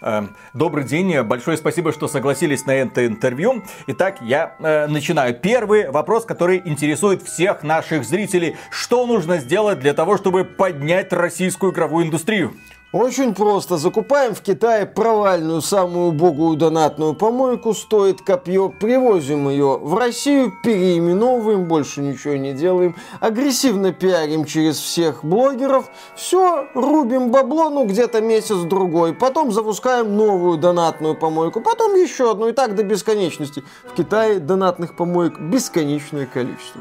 Эм, добрый день, большое спасибо, что согласились на это интервью. Итак, я э, начинаю. Первый вопрос, который интересует всех наших зрителей. Что нужно сделать для того, чтобы поднять российскую игровую индустрию? Очень просто. Закупаем в Китае провальную, самую убогую донатную помойку, стоит копье, привозим ее в Россию, переименовываем, больше ничего не делаем, агрессивно пиарим через всех блогеров, все, рубим бабло, ну где-то месяц-другой, потом запускаем новую донатную помойку, потом еще одну, и так до бесконечности. В Китае донатных помоек бесконечное количество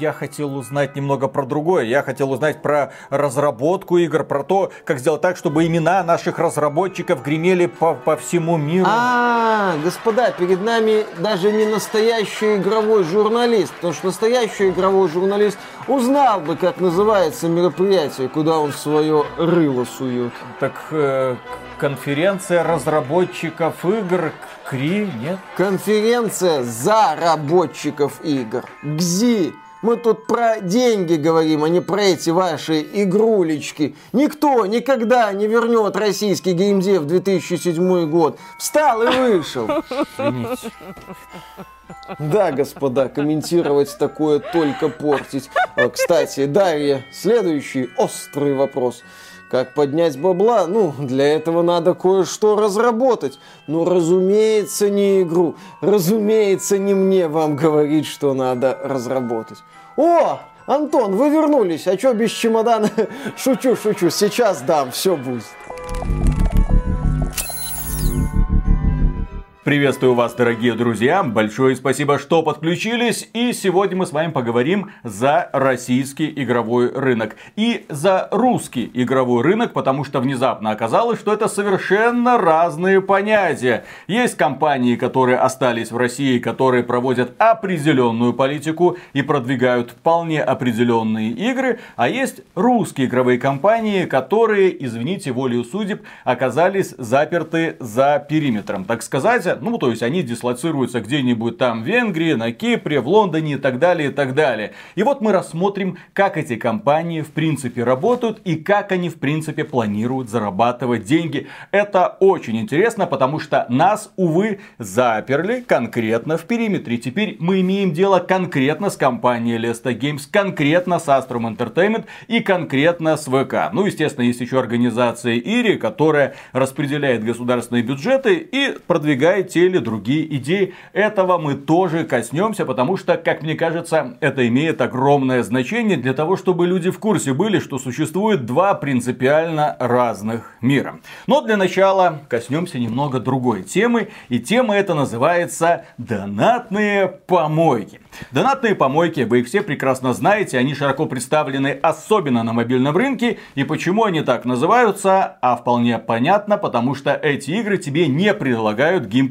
я хотел узнать немного про другое. Я хотел узнать про разработку игр, про то, как сделать так, чтобы имена наших разработчиков гремели по, по всему миру. А, господа, перед нами даже не настоящий игровой журналист, потому что настоящий игровой журналист узнал бы, как называется мероприятие, куда он свое рыло сует. Так э, конференция разработчиков игр КРИ, нет? Конференция заработчиков игр. ГЗИ. Мы тут про деньги говорим, а не про эти ваши игрулечки. Никто никогда не вернет российский геймдев 2007 год. Встал и вышел. Да, господа, комментировать такое только портить. А, кстати, Дарья, следующий острый вопрос. Как поднять бабла? Ну, для этого надо кое-что разработать. Ну, разумеется, не игру. Разумеется, не мне вам говорить, что надо разработать. О, Антон, вы вернулись. А что без чемодана? Шучу, шучу. Сейчас дам, все будет. Приветствую вас, дорогие друзья. Большое спасибо, что подключились. И сегодня мы с вами поговорим за российский игровой рынок. И за русский игровой рынок, потому что внезапно оказалось, что это совершенно разные понятия. Есть компании, которые остались в России, которые проводят определенную политику и продвигают вполне определенные игры. А есть русские игровые компании, которые, извините, волею судеб, оказались заперты за периметром. Так сказать, ну, то есть они дислоцируются где-нибудь там в Венгрии, на Кипре, в Лондоне и так далее, и так далее. И вот мы рассмотрим, как эти компании в принципе работают и как они в принципе планируют зарабатывать деньги. Это очень интересно, потому что нас, увы, заперли конкретно в периметре. Теперь мы имеем дело конкретно с компанией Lesta Games, конкретно с Astrum Entertainment и конкретно с ВК. Ну, естественно, есть еще организация ИРИ, которая распределяет государственные бюджеты и продвигает развивает те или другие идеи. Этого мы тоже коснемся, потому что, как мне кажется, это имеет огромное значение для того, чтобы люди в курсе были, что существует два принципиально разных мира. Но для начала коснемся немного другой темы, и тема эта называется «Донатные помойки». Донатные помойки, вы их все прекрасно знаете, они широко представлены особенно на мобильном рынке. И почему они так называются? А вполне понятно, потому что эти игры тебе не предлагают геймплей.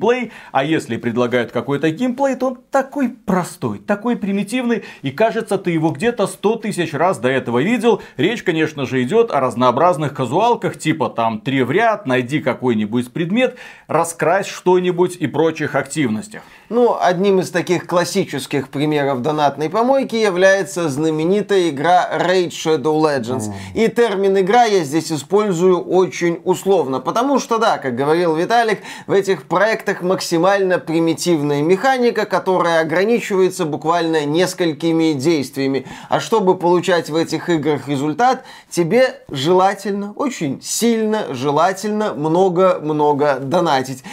А если предлагают какой-то геймплей, то он такой простой, такой примитивный. И кажется, ты его где-то 100 тысяч раз до этого видел. Речь, конечно же, идет о разнообразных казуалках, типа там три в ряд, найди какой-нибудь предмет, раскрась что-нибудь и прочих активностях. Ну, одним из таких классических примеров донатной помойки является знаменитая игра Raid Shadow Legends. И термин игра я здесь использую очень условно, потому что, да, как говорил Виталик, в этих проектах максимально примитивная механика, которая ограничивается буквально несколькими действиями. А чтобы получать в этих играх результат, тебе желательно, очень сильно желательно много-много донатить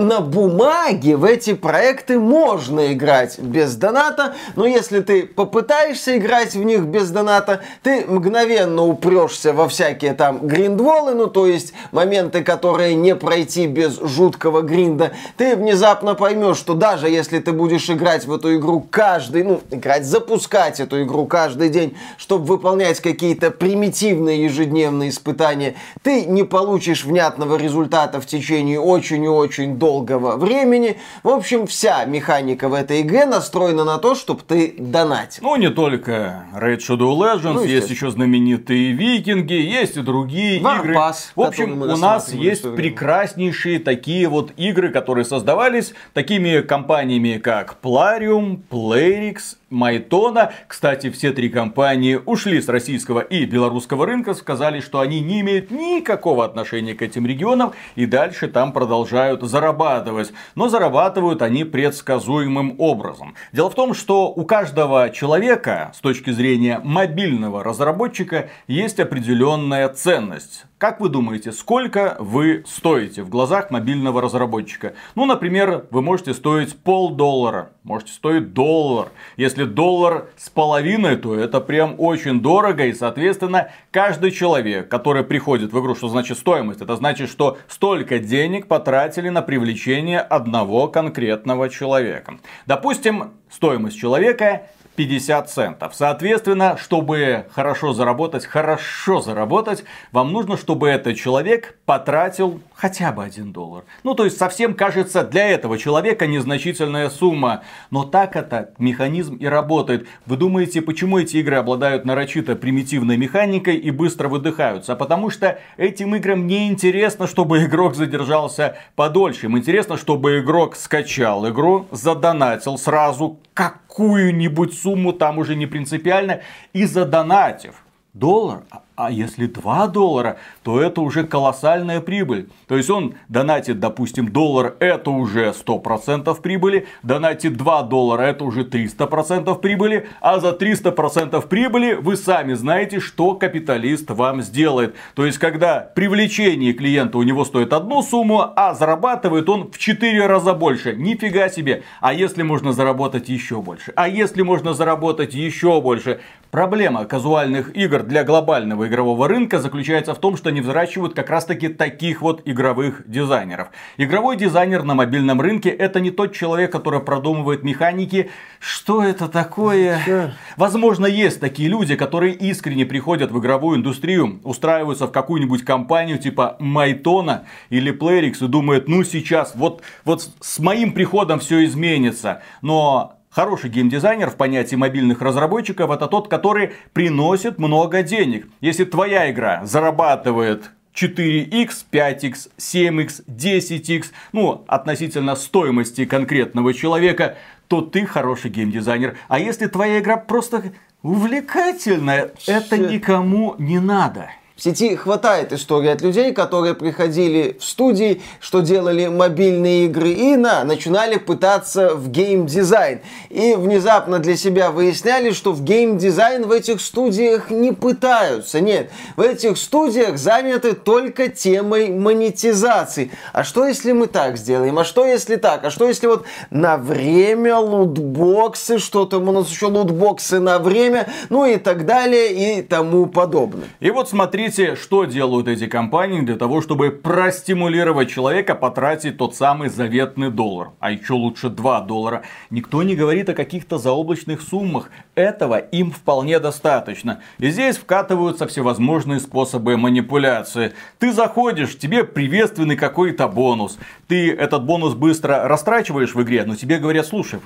на бумаге в эти проекты можно играть без доната, но если ты попытаешься играть в них без доната, ты мгновенно упрешься во всякие там гриндволы, ну то есть моменты, которые не пройти без жуткого гринда. Ты внезапно поймешь, что даже если ты будешь играть в эту игру каждый, ну играть, запускать эту игру каждый день, чтобы выполнять какие-то примитивные ежедневные испытания, ты не получишь внятного результата в течение очень и очень долгого долгого времени. В общем, вся механика в этой игре настроена на то, чтобы ты донатил. Ну, не только Raid Shadow Legends, ну, есть еще знаменитые викинги, есть и другие Warpass, игры. В общем, у нас есть прекраснейшие такие вот игры, которые создавались такими компаниями, как Plarium, Playrix Майтона. Кстати, все три компании ушли с российского и белорусского рынка, сказали, что они не имеют никакого отношения к этим регионам и дальше там продолжают зарабатывать. Но зарабатывают они предсказуемым образом. Дело в том, что у каждого человека с точки зрения мобильного разработчика есть определенная ценность. Как вы думаете, сколько вы стоите в глазах мобильного разработчика? Ну, например, вы можете стоить полдоллара, можете стоить доллар. Если доллар с половиной, то это прям очень дорого. И, соответственно, каждый человек, который приходит в игру, что значит стоимость? Это значит, что столько денег потратили на привлечение одного конкретного человека. Допустим, стоимость человека 50 центов. Соответственно, чтобы хорошо заработать, хорошо заработать, вам нужно, чтобы этот человек потратил хотя бы 1 доллар. Ну, то есть, совсем кажется для этого человека незначительная сумма. Но так это механизм и работает. Вы думаете, почему эти игры обладают нарочито примитивной механикой и быстро выдыхаются? Потому что этим играм не интересно, чтобы игрок задержался подольше. Им интересно, чтобы игрок скачал игру, задонатил сразу какую-нибудь сумму, там уже не принципиально, и задонатив доллар, а если 2 доллара, то это уже колоссальная прибыль. То есть он донатит, допустим, доллар, это уже 100% прибыли. Донатит 2 доллара, это уже 300% прибыли. А за 300% прибыли вы сами знаете, что капиталист вам сделает. То есть, когда привлечение клиента у него стоит одну сумму, а зарабатывает он в 4 раза больше. Нифига себе. А если можно заработать еще больше? А если можно заработать еще больше? Проблема казуальных игр для глобального игрового рынка заключается в том, что они взращивают как раз таки таких вот игровых дизайнеров. Игровой дизайнер на мобильном рынке это не тот человек, который продумывает механики. Что это такое? Что? Возможно, есть такие люди, которые искренне приходят в игровую индустрию, устраиваются в какую-нибудь компанию типа Майтона или Playrix и думают, ну сейчас, вот, вот с моим приходом все изменится. Но Хороший геймдизайнер в понятии мобильных разработчиков это тот, который приносит много денег. Если твоя игра зарабатывает 4x, 5x, 7x, 10x, ну, относительно стоимости конкретного человека, то ты хороший геймдизайнер. А если твоя игра просто увлекательная, это никому не надо. В сети хватает историй от людей, которые приходили в студии, что делали мобильные игры и на, начинали пытаться в геймдизайн. И внезапно для себя выясняли, что в геймдизайн в этих студиях не пытаются. Нет, в этих студиях заняты только темой монетизации. А что если мы так сделаем? А что если так? А что если вот на время лутбоксы, что-то у нас еще лутбоксы на время, ну и так далее и тому подобное. И вот смотрите, Смотрите, что делают эти компании для того, чтобы простимулировать человека потратить тот самый заветный доллар. А еще лучше 2 доллара. Никто не говорит о каких-то заоблачных суммах. Этого им вполне достаточно. И здесь вкатываются всевозможные способы манипуляции. Ты заходишь, тебе приветственный какой-то бонус. Ты этот бонус быстро растрачиваешь в игре, но тебе говорят, слушай,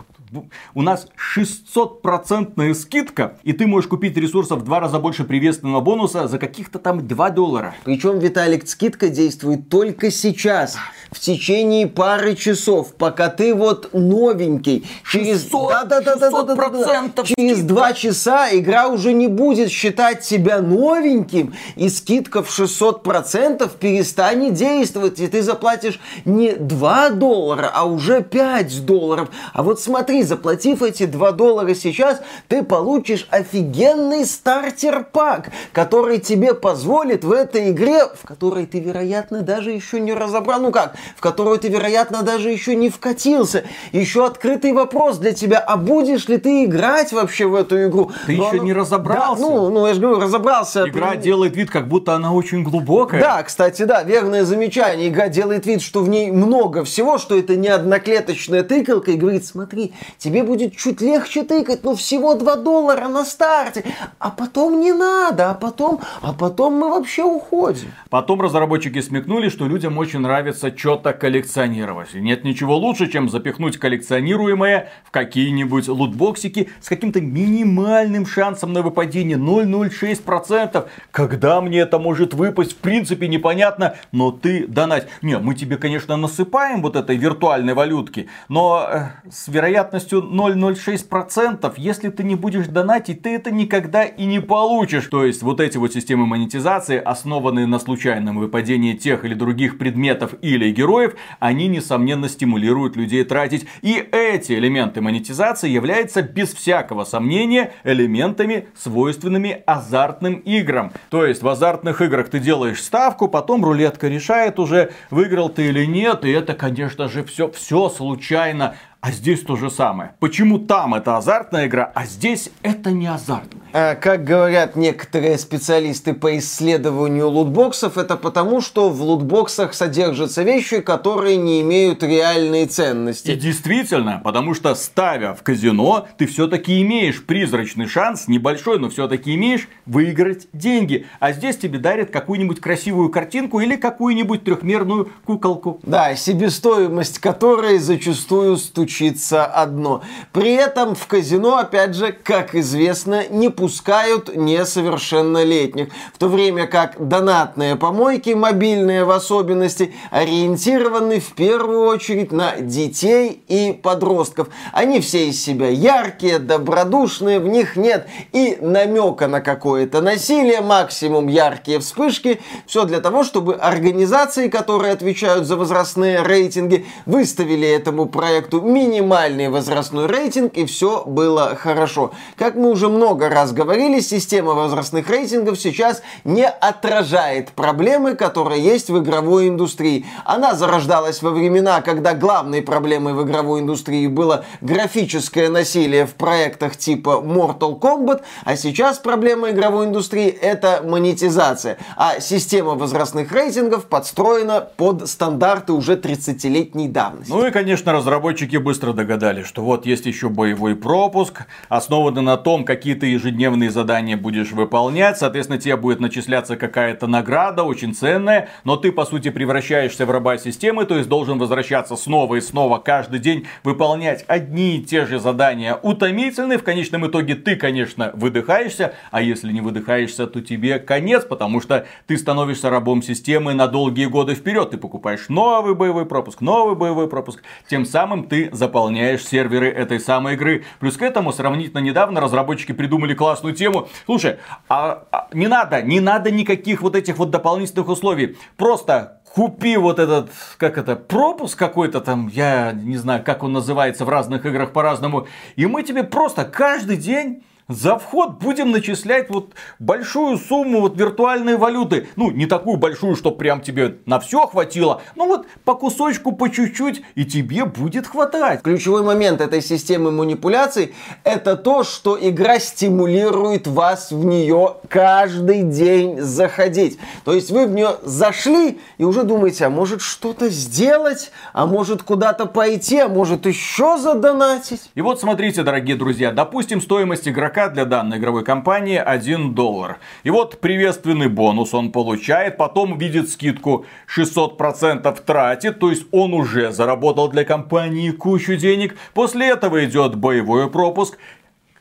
у нас 600% скидка, и ты можешь купить ресурсов в два раза больше приветственного бонуса за каких-то там там 2 доллара. Причем, Виталик, скидка действует только сейчас, в течение пары часов, пока ты вот новенький. Через, 600, да, да, да, да, да, да, да, через два часа игра уже не будет считать тебя новеньким, и скидка в 600% перестанет действовать, и ты заплатишь не 2 доллара, а уже 5 долларов. А вот смотри, заплатив эти 2 доллара сейчас, ты получишь офигенный стартер-пак, который тебе позволит позволит в этой игре, в которой ты, вероятно, даже еще не разобрал, ну как, в которую ты, вероятно, даже еще не вкатился. Еще открытый вопрос для тебя, а будешь ли ты играть вообще в эту игру? Ты Но еще она... не разобрался. Да, ну, ну, я же говорю, разобрался. Игра ты... делает вид, как будто она очень глубокая. Да, кстати, да, верное замечание. Игра делает вид, что в ней много всего, что это не одноклеточная тыкалка, и говорит, смотри, тебе будет чуть легче тыкать, но всего 2 доллара на старте, а потом не надо, а потом, а потом потом мы вообще уходим. Потом разработчики смекнули, что людям очень нравится что-то коллекционировать. И нет ничего лучше, чем запихнуть коллекционируемое в какие-нибудь лутбоксики с каким-то минимальным шансом на выпадение 0,06%. Когда мне это может выпасть, в принципе, непонятно, но ты донать. Не, мы тебе, конечно, насыпаем вот этой виртуальной валютки, но э, с вероятностью 0,06%, если ты не будешь донатить, ты это никогда и не получишь. То есть вот эти вот системы монетизации, основанные на случайном выпадении тех или других предметов или героев, они, несомненно, стимулируют людей тратить. И эти элементы монетизации являются без всякого сомнения элементами, свойственными азартным играм. То есть в азартных играх ты делаешь ставку, потом рулетка решает уже, выиграл ты или нет, и это, конечно же, все, все случайно. А здесь то же самое. Почему там это азартная игра, а здесь это не азартная? А, как говорят некоторые специалисты по исследованию лутбоксов, это потому, что в лутбоксах содержатся вещи, которые не имеют реальной ценности. И действительно, потому что ставя в казино, ты все-таки имеешь призрачный шанс, небольшой, но все-таки имеешь выиграть деньги. А здесь тебе дарят какую-нибудь красивую картинку или какую-нибудь трехмерную куколку. Да, себестоимость которой зачастую стучит случится одно. При этом в казино, опять же, как известно, не пускают несовершеннолетних. В то время как донатные помойки, мобильные в особенности, ориентированы в первую очередь на детей и подростков. Они все из себя яркие, добродушные, в них нет и намека на какое-то насилие, максимум яркие вспышки. Все для того, чтобы организации, которые отвечают за возрастные рейтинги, выставили этому проекту минимальный возрастной рейтинг, и все было хорошо. Как мы уже много раз говорили, система возрастных рейтингов сейчас не отражает проблемы, которые есть в игровой индустрии. Она зарождалась во времена, когда главной проблемой в игровой индустрии было графическое насилие в проектах типа Mortal Kombat, а сейчас проблема игровой индустрии это монетизация. А система возрастных рейтингов подстроена под стандарты уже 30-летней давности. Ну и, конечно, разработчики бы быстро догадались, что вот есть еще боевой пропуск, основанный на том, какие ты ежедневные задания будешь выполнять. Соответственно, тебе будет начисляться какая-то награда, очень ценная, но ты, по сути, превращаешься в раба системы, то есть должен возвращаться снова и снова каждый день, выполнять одни и те же задания утомительные. В конечном итоге ты, конечно, выдыхаешься, а если не выдыхаешься, то тебе конец, потому что ты становишься рабом системы на долгие годы вперед. Ты покупаешь новый боевой пропуск, новый боевой пропуск. Тем самым ты заполняешь серверы этой самой игры. Плюс к этому сравнительно недавно разработчики придумали классную тему. Слушай, а, а, не надо, не надо никаких вот этих вот дополнительных условий. Просто купи вот этот, как это, пропуск какой-то там, я не знаю, как он называется в разных играх по-разному, и мы тебе просто каждый день за вход будем начислять вот большую сумму вот виртуальной валюты. Ну, не такую большую, что прям тебе на все хватило, но вот по кусочку, по чуть-чуть, и тебе будет хватать. Ключевой момент этой системы манипуляций это то, что игра стимулирует вас в нее каждый день заходить. То есть вы в нее зашли и уже думаете, а может что-то сделать, а может куда-то пойти, а может еще задонатить. И вот смотрите, дорогие друзья, допустим, стоимость игрока игрока для данной игровой компании 1 доллар. И вот приветственный бонус он получает, потом видит скидку 600% тратит, то есть он уже заработал для компании кучу денег. После этого идет боевой пропуск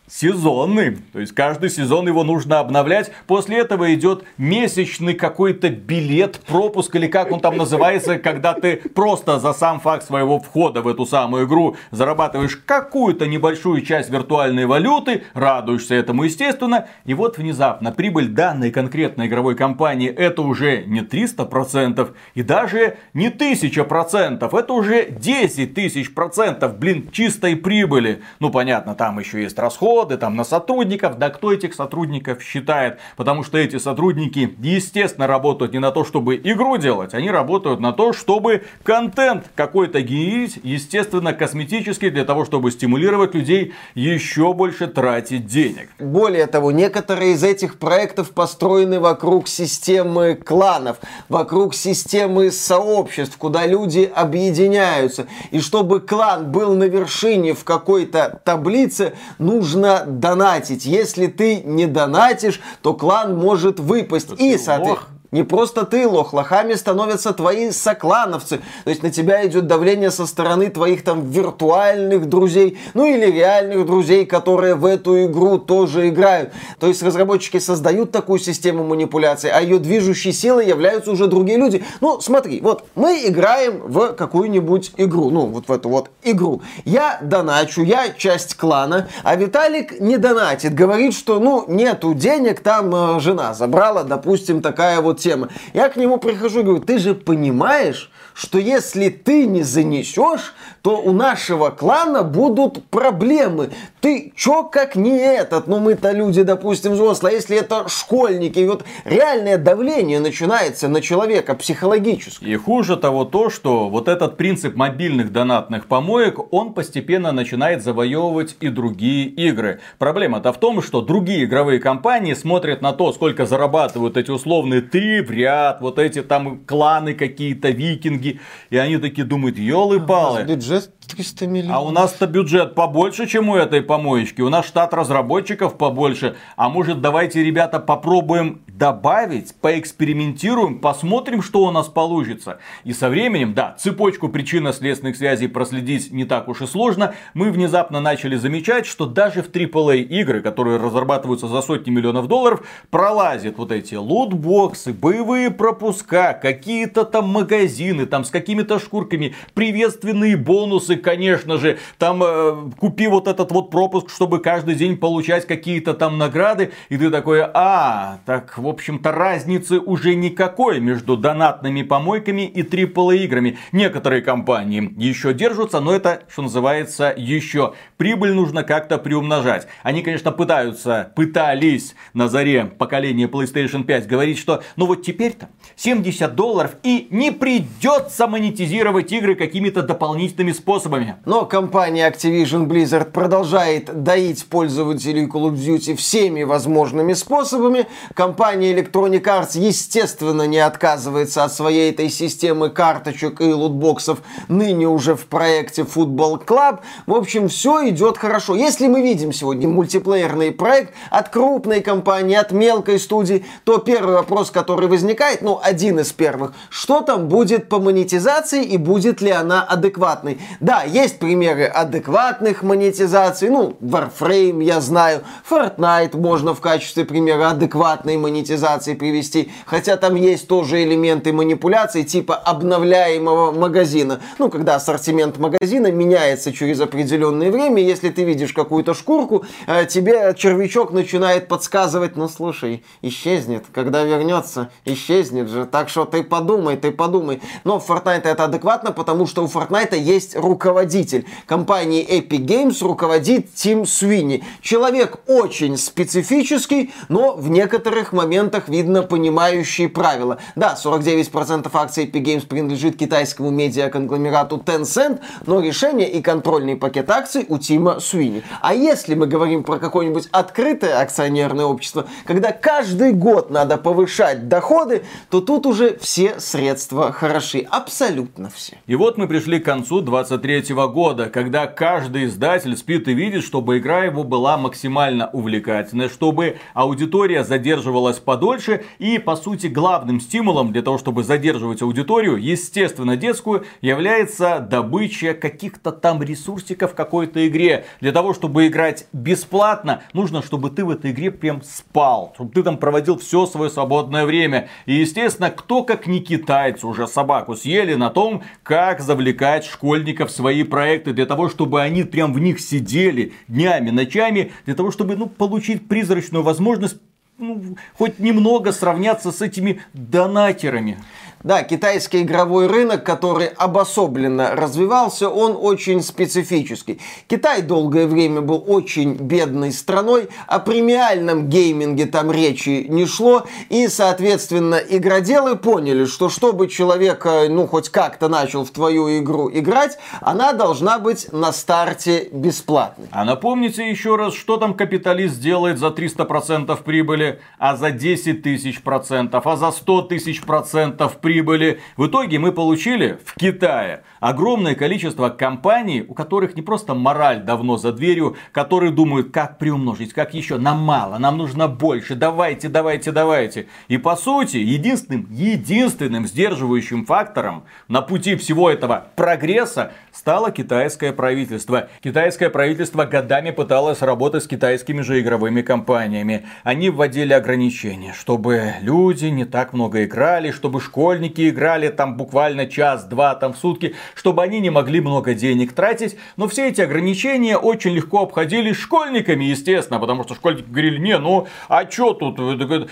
сезонный. То есть каждый сезон его нужно обновлять. После этого идет месячный какой-то билет, пропуск или как он там называется, когда ты просто за сам факт своего входа в эту самую игру зарабатываешь какую-то небольшую часть виртуальной валюты, радуешься этому естественно. И вот внезапно прибыль данной конкретной игровой компании это уже не 300% и даже не 1000%. Это уже 10 тысяч процентов, блин, чистой прибыли. Ну понятно, там еще есть расходы расходы там на сотрудников. Да кто этих сотрудников считает? Потому что эти сотрудники, естественно, работают не на то, чтобы игру делать, они работают на то, чтобы контент какой-то генерить, естественно, косметический, для того, чтобы стимулировать людей еще больше тратить денег. Более того, некоторые из этих проектов построены вокруг системы кланов, вокруг системы сообществ, куда люди объединяются. И чтобы клан был на вершине в какой-то таблице, нужно нужно донатить. Если ты не донатишь, то клан может выпасть. И, соответственно... Не просто ты лох, лохами становятся твои соклановцы. То есть на тебя идет давление со стороны твоих там виртуальных друзей, ну или реальных друзей, которые в эту игру тоже играют. То есть разработчики создают такую систему манипуляции, а ее движущей силой являются уже другие люди. Ну, смотри, вот мы играем в какую-нибудь игру, ну, вот в эту вот игру. Я доначу, я часть клана, а Виталик не донатит, говорит, что, ну, нету денег, там э, жена забрала, допустим, такая вот темы. Я к нему прихожу и говорю, ты же понимаешь, что если ты не занесешь, то у нашего клана будут проблемы. Ты чё как не этот? Ну мы-то люди, допустим, взрослые. А если это школьники? И вот реальное давление начинается на человека психологически. И хуже того то, что вот этот принцип мобильных донатных помоек, он постепенно начинает завоевывать и другие игры. Проблема-то в том, что другие игровые компании смотрят на то, сколько зарабатывают эти условные 3 ребят, вот эти там кланы какие-то, викинги. И они такие думают, елы-палы. Бюджет 300 миллионов. А у нас-то бюджет побольше, чем у этой помоечки. У нас штат разработчиков побольше. А может, давайте, ребята, попробуем добавить, поэкспериментируем, посмотрим, что у нас получится. И со временем, да, цепочку причинно-следственных связей проследить не так уж и сложно. Мы внезапно начали замечать, что даже в AAA игры, которые разрабатываются за сотни миллионов долларов, пролазят вот эти лутбоксы, боевые пропуска, какие-то там магазины, там с какими-то шкурками, приветственные бонусы, конечно же, там э, купи вот этот вот пропуск, чтобы каждый день получать какие-то там награды, и ты такой, а, так, в общем-то, разницы уже никакой между донатными помойками и AAA играми. Некоторые компании еще держатся, но это, что называется, еще. Прибыль нужно как-то приумножать. Они, конечно, пытаются, пытались на заре поколения PlayStation 5 говорить, что ну вот теперь-то 70 долларов и не придется монетизировать игры какими-то дополнительными способами. Но компания Activision Blizzard продолжает доить пользователей Call of Duty всеми возможными способами. Компания Electronic Arts, естественно, не отказывается от своей этой системы карточек и лутбоксов ныне уже в проекте Football Club. В общем, все идет хорошо. Если мы видим сегодня мультиплеерный проект от крупной компании, от мелкой студии, то первый вопрос, который возникает, ну, один из первых, что там будет по монетизации и будет ли она адекватной? Да, есть примеры адекватных монетизаций, ну, Warframe, я знаю, Fortnite можно в качестве примера адекватной монетизации привести, хотя там есть тоже элементы манипуляции, типа обновляемого магазина. Ну, когда ассортимент магазина меняется через определенное время, если ты видишь какую-то шкурку, э, тебе червячок начинает подсказывать, ну, слушай, исчезнет, когда вернется, исчезнет же, так что ты подумай, ты подумай. Но в Fortnite это адекватно, потому что у Fortnite есть руководитель. Компании Epic Games руководит Тим Свини. Человек очень специфический, но в некоторых моментах видно понимающий правила. Да, 49% акций Epic Games принадлежит китайскому медиаконгломерату Tencent, но решение и контрольный пакет акций у Тима Свини. А если мы говорим про какое-нибудь открытое акционерное общество, когда каждый год надо повышать доходы, то тут уже все средства хороши. Абсолютно все. И вот мы пришли к концу 23 года, когда каждый издатель спит и видит, чтобы игра его была максимально увлекательной, чтобы аудитория задерживалась подольше. И, по сути, главным стимулом для того, чтобы задерживать аудиторию, естественно, детскую, является добыча каких-то там ресурсиков в какой-то игре. Для того, чтобы играть бесплатно, нужно, чтобы ты в этой игре прям спал, чтобы ты там проводил все свое свободное время. И, естественно, кто как не китайцы уже собаку съели на том, как завлекать школьников в свои проекты, для того, чтобы они прям в них сидели днями, ночами, для того, чтобы ну, получить призрачную возможность ну, хоть немного сравняться с этими донатерами. Да, китайский игровой рынок, который обособленно развивался, он очень специфический. Китай долгое время был очень бедной страной, о премиальном гейминге там речи не шло, и, соответственно, игроделы поняли, что чтобы человек, э, ну, хоть как-то начал в твою игру играть, она должна быть на старте бесплатной. А напомните еще раз, что там капиталист делает за 300% прибыли, а за 10 тысяч процентов, а за 100 тысяч процентов прибыли прибыли. В итоге мы получили в Китае огромное количество компаний, у которых не просто мораль давно за дверью, которые думают, как приумножить, как еще, нам мало, нам нужно больше, давайте, давайте, давайте. И по сути, единственным, единственным сдерживающим фактором на пути всего этого прогресса стало китайское правительство. Китайское правительство годами пыталось работать с китайскими же игровыми компаниями. Они вводили ограничения, чтобы люди не так много играли, чтобы школьники играли там буквально час-два там в сутки, чтобы они не могли много денег тратить. Но все эти ограничения очень легко обходились школьниками, естественно, потому что школьники говорили, не, ну, а чё тут,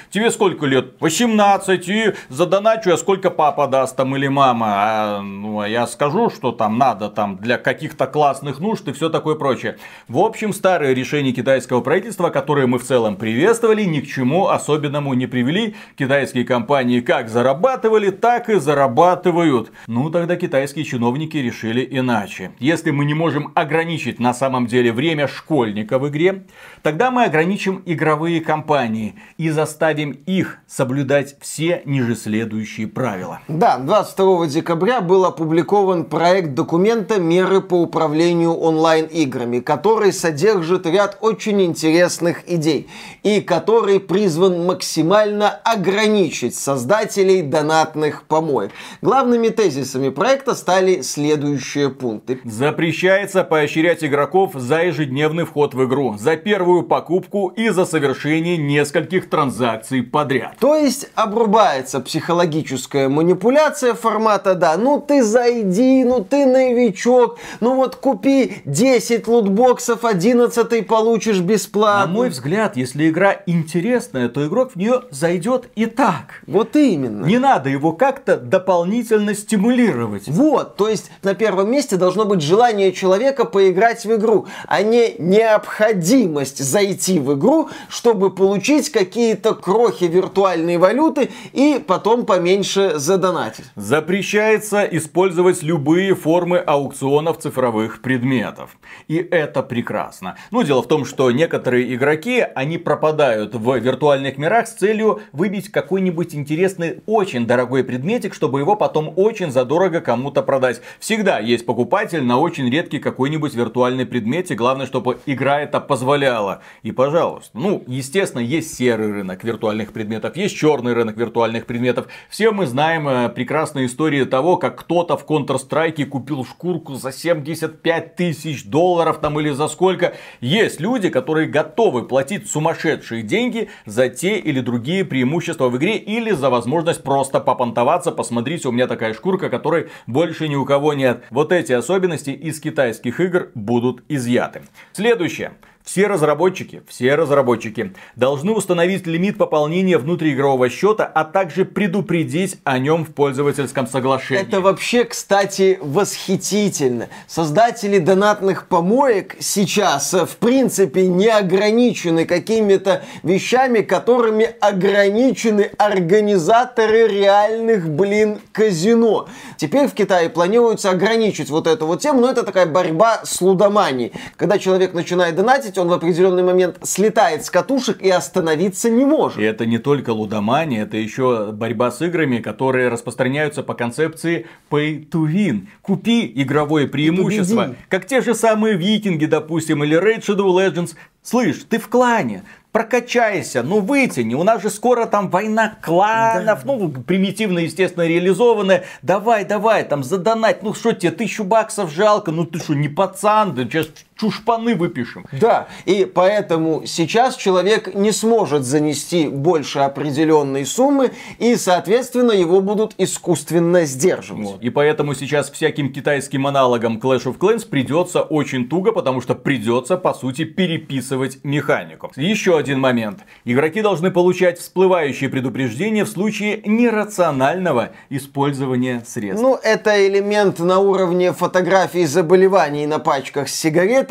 тебе сколько лет? 18, и задоначу я сколько папа даст там или мама. А, ну, а я скажу, что там надо там для каких-то классных нужд и все такое прочее. В общем, старые решения китайского правительства, которые мы в целом приветствовали, ни к чему особенному не привели. Китайские компании как зарабатывали, так и зарабатывают. Ну, тогда китайские чиновники решили иначе. Если мы не можем ограничить на самом деле время школьника в игре, тогда мы ограничим игровые компании и заставим их соблюдать все ниже следующие правила. Да, 22 декабря был опубликован проект документа «Меры по управлению онлайн-играми», который содержит ряд очень интересных идей и который призван максимально ограничить создателей донатных помоек. Главными тезисами проекта стали следующие пункты. Запрещается поощрять игроков за ежедневный вход в игру, за первую покупку и за совершение нескольких транзакций подряд. То есть обрубается психологическая манипуляция формата «да, ну ты зайди, ну ты новичок, ну вот купи 10 лутбоксов, 11 получишь бесплатно». На мой взгляд, если игра интересная, то игрок в нее зайдет и так. Вот именно. Не надо его как-то дополнительно стимулировать. Вот, то есть на первом месте должно быть желание человека поиграть в игру, а не необходимость зайти в игру, чтобы получить какие-то крохи виртуальной валюты и потом поменьше задонатить. Запрещается использовать любые формы аукционов цифровых предметов. И это прекрасно. Ну, дело в том, что некоторые игроки, они пропадают в виртуальных мирах с целью выбить какой-нибудь интересный, очень дорогой предметик, чтобы его потом очень задорого кому-то продать. Всегда есть покупатель на очень редкий какой-нибудь виртуальный предмет, и главное, чтобы игра это позволяла. И, пожалуйста, ну, естественно, есть серый рынок виртуальных предметов, есть черный рынок виртуальных предметов. Все мы знаем э, прекрасные истории того, как кто-то в Counter-Strike купил шкурку за 75 тысяч долларов там или за сколько. Есть люди, которые готовы платить сумасшедшие деньги за те или другие преимущества в игре или за возможность просто попонтоваться, посмотрите, у меня такая шкурка, которой больше ни у кого нет. Вот эти особенности из китайских игр будут изъяты. Следующее. Все разработчики, все разработчики должны установить лимит пополнения внутриигрового счета, а также предупредить о нем в пользовательском соглашении. Это вообще, кстати, восхитительно. Создатели донатных помоек сейчас, э, в принципе, не ограничены какими-то вещами, которыми ограничены организаторы реальных, блин, казино. Теперь в Китае планируется ограничить вот эту вот тему, но это такая борьба с лудоманией. Когда человек начинает донатить, он в определенный момент слетает с катушек и остановиться не может. И это не только лудомания, это еще борьба с играми, которые распространяются по концепции pay to win. Купи игровое преимущество. Как те же самые викинги, допустим, или Raid Shadow Legends. Слышь, ты в клане, прокачайся, ну вытяни, у нас же скоро там война кланов, да. ну примитивно, естественно, реализованная, давай, давай, там задонать, ну что тебе, тысячу баксов жалко, ну ты что, не пацан, да сейчас чушпаны выпишем. Да, и поэтому сейчас человек не сможет занести больше определенной суммы, и, соответственно, его будут искусственно сдерживать. Вот. И поэтому сейчас всяким китайским аналогам Clash of Clans придется очень туго, потому что придется, по сути, переписывать механику. Еще один момент. Игроки должны получать всплывающие предупреждения в случае нерационального использования средств. Ну, это элемент на уровне фотографий заболеваний на пачках с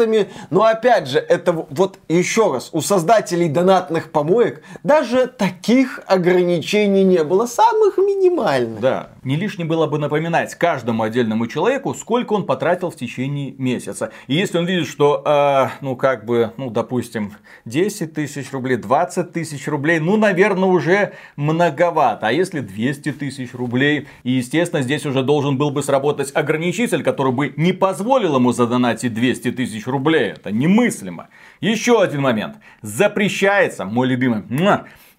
конфетами. Но опять же, это вот еще раз, у создателей донатных помоек даже таких ограничений не было, самых минимальных. Да, не лишним было бы напоминать каждому отдельному человеку, сколько он потратил в течение месяца. И если он видит, что, э, ну, как бы, ну, допустим, 10 тысяч рублей, 20 тысяч рублей, ну, наверное, уже многовато. А если 200 тысяч рублей? И, естественно, здесь уже должен был бы сработать ограничитель, который бы не позволил ему задонатить 200 тысяч рублей. Это немыслимо. Еще один момент. Запрещается, мой любимый,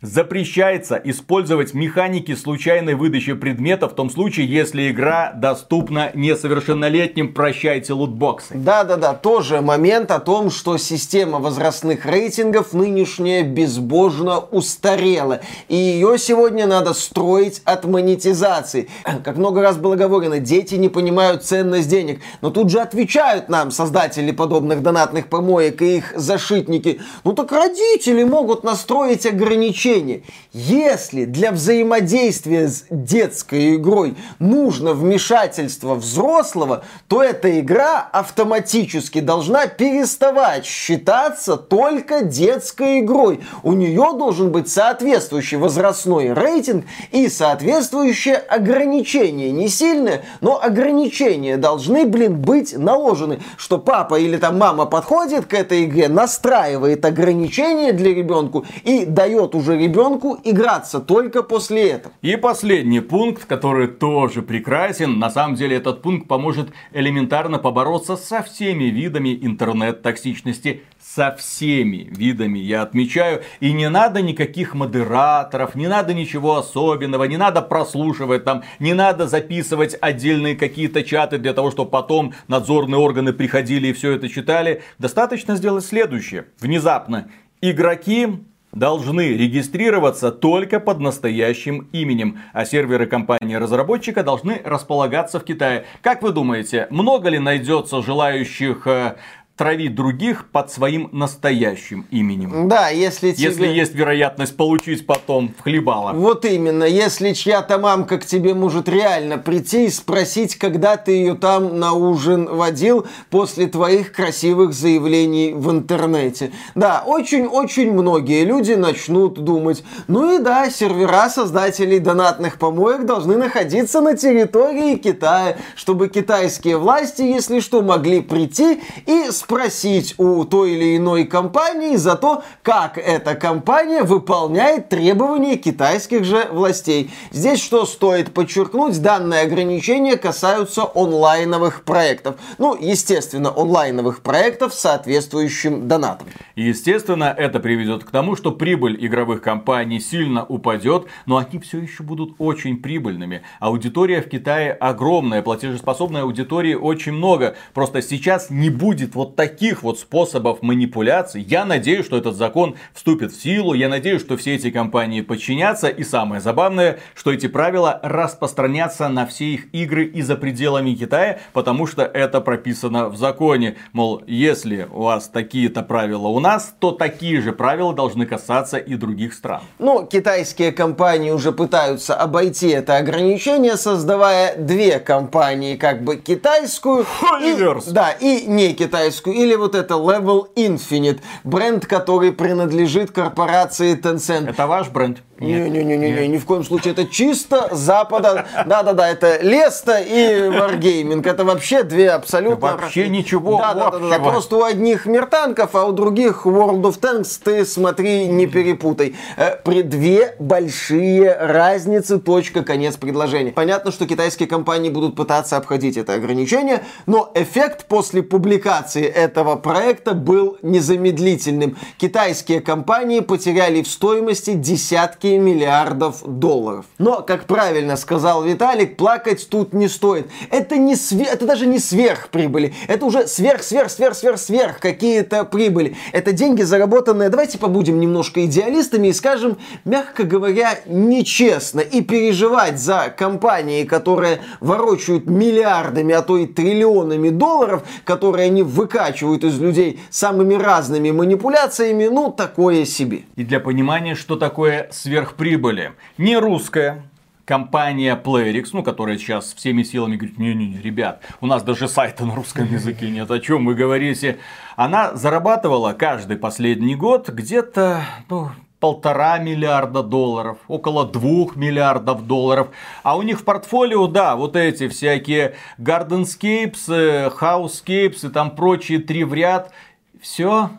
Запрещается использовать механики случайной выдачи предмета в том случае, если игра доступна несовершеннолетним. Прощайте лутбоксы. Да-да-да, тоже момент о том, что система возрастных рейтингов нынешняя безбожно устарела. И ее сегодня надо строить от монетизации. Как много раз было говорено, дети не понимают ценность денег. Но тут же отвечают нам создатели подобных донатных помоек и их зашитники. Ну так родители могут настроить ограничения ограничение. Если для взаимодействия с детской игрой нужно вмешательство взрослого, то эта игра автоматически должна переставать считаться только детской игрой. У нее должен быть соответствующий возрастной рейтинг и соответствующее ограничение. Не сильное, но ограничения должны, блин, быть наложены. Что папа или там мама подходит к этой игре, настраивает ограничения для ребенку и дает уже ребенку играться только после этого. И последний пункт, который тоже прекрасен. На самом деле этот пункт поможет элементарно побороться со всеми видами интернет-токсичности. Со всеми видами, я отмечаю. И не надо никаких модераторов, не надо ничего особенного, не надо прослушивать там, не надо записывать отдельные какие-то чаты для того, чтобы потом надзорные органы приходили и все это читали. Достаточно сделать следующее. Внезапно игроки должны регистрироваться только под настоящим именем, а серверы компании-разработчика должны располагаться в Китае. Как вы думаете, много ли найдется желающих э, травить других под своим настоящим именем. Да, если тебе... Если есть вероятность получить потом в хлебало. Вот именно, если чья-то мамка к тебе может реально прийти и спросить, когда ты ее там на ужин водил после твоих красивых заявлений в интернете. Да, очень-очень многие люди начнут думать, ну и да, сервера создателей донатных помоек должны находиться на территории Китая, чтобы китайские власти, если что, могли прийти и спросить у той или иной компании за то, как эта компания выполняет требования китайских же властей. Здесь что стоит подчеркнуть, данные ограничения касаются онлайновых проектов. Ну, естественно, онлайновых проектов с соответствующим донатом. Естественно, это приведет к тому, что прибыль игровых компаний сильно упадет, но они все еще будут очень прибыльными. Аудитория в Китае огромная, платежеспособной аудитории очень много. Просто сейчас не будет вот таких вот способов манипуляций. Я надеюсь, что этот закон вступит в силу. Я надеюсь, что все эти компании подчинятся. И самое забавное, что эти правила распространятся на все их игры и за пределами Китая, потому что это прописано в законе. Мол, если у вас такие-то правила у нас, то такие же правила должны касаться и других стран. Ну, китайские компании уже пытаются обойти это ограничение, создавая две компании, как бы китайскую и, да, и не китайскую или вот это Level Infinite, бренд, который принадлежит корпорации Tencent. Это ваш бренд? Не-не-не, ни в коем случае. Это чисто Запада. Да-да-да, это Леста и Wargaming. Это вообще две абсолютно... Вообще ничего Да-да-да, просто у одних мир танков, а у других World of Tanks. Ты смотри, не перепутай. Э, при две большие разницы, точка, конец предложения. Понятно, что китайские компании будут пытаться обходить это ограничение, но эффект после публикации этого проекта был незамедлительным. Китайские компании потеряли в стоимости десятки миллиардов долларов. Но, как правильно сказал Виталик, плакать тут не стоит. Это, не све... это даже не сверхприбыли. Это уже сверх-сверх-сверх-сверх-сверх какие-то прибыли. Это деньги заработанные, давайте побудем немножко идеалистами и скажем, мягко говоря, нечестно. И переживать за компании, которые ворочают миллиардами, а то и триллионами долларов, которые они выкачивают из людей самыми разными манипуляциями, ну, такое себе. И для понимания, что такое сверх сверхприбыли. Не русская компания Playrix, ну, которая сейчас всеми силами говорит, не-не-не, ребят, у нас даже сайта на русском языке нет, о чем вы говорите. Она зарабатывала каждый последний год где-то, ну, полтора миллиарда долларов, около двух миллиардов долларов. А у них в портфолио, да, вот эти всякие Gardenscapes, э, Housescapes и там прочие три в ряд. Все.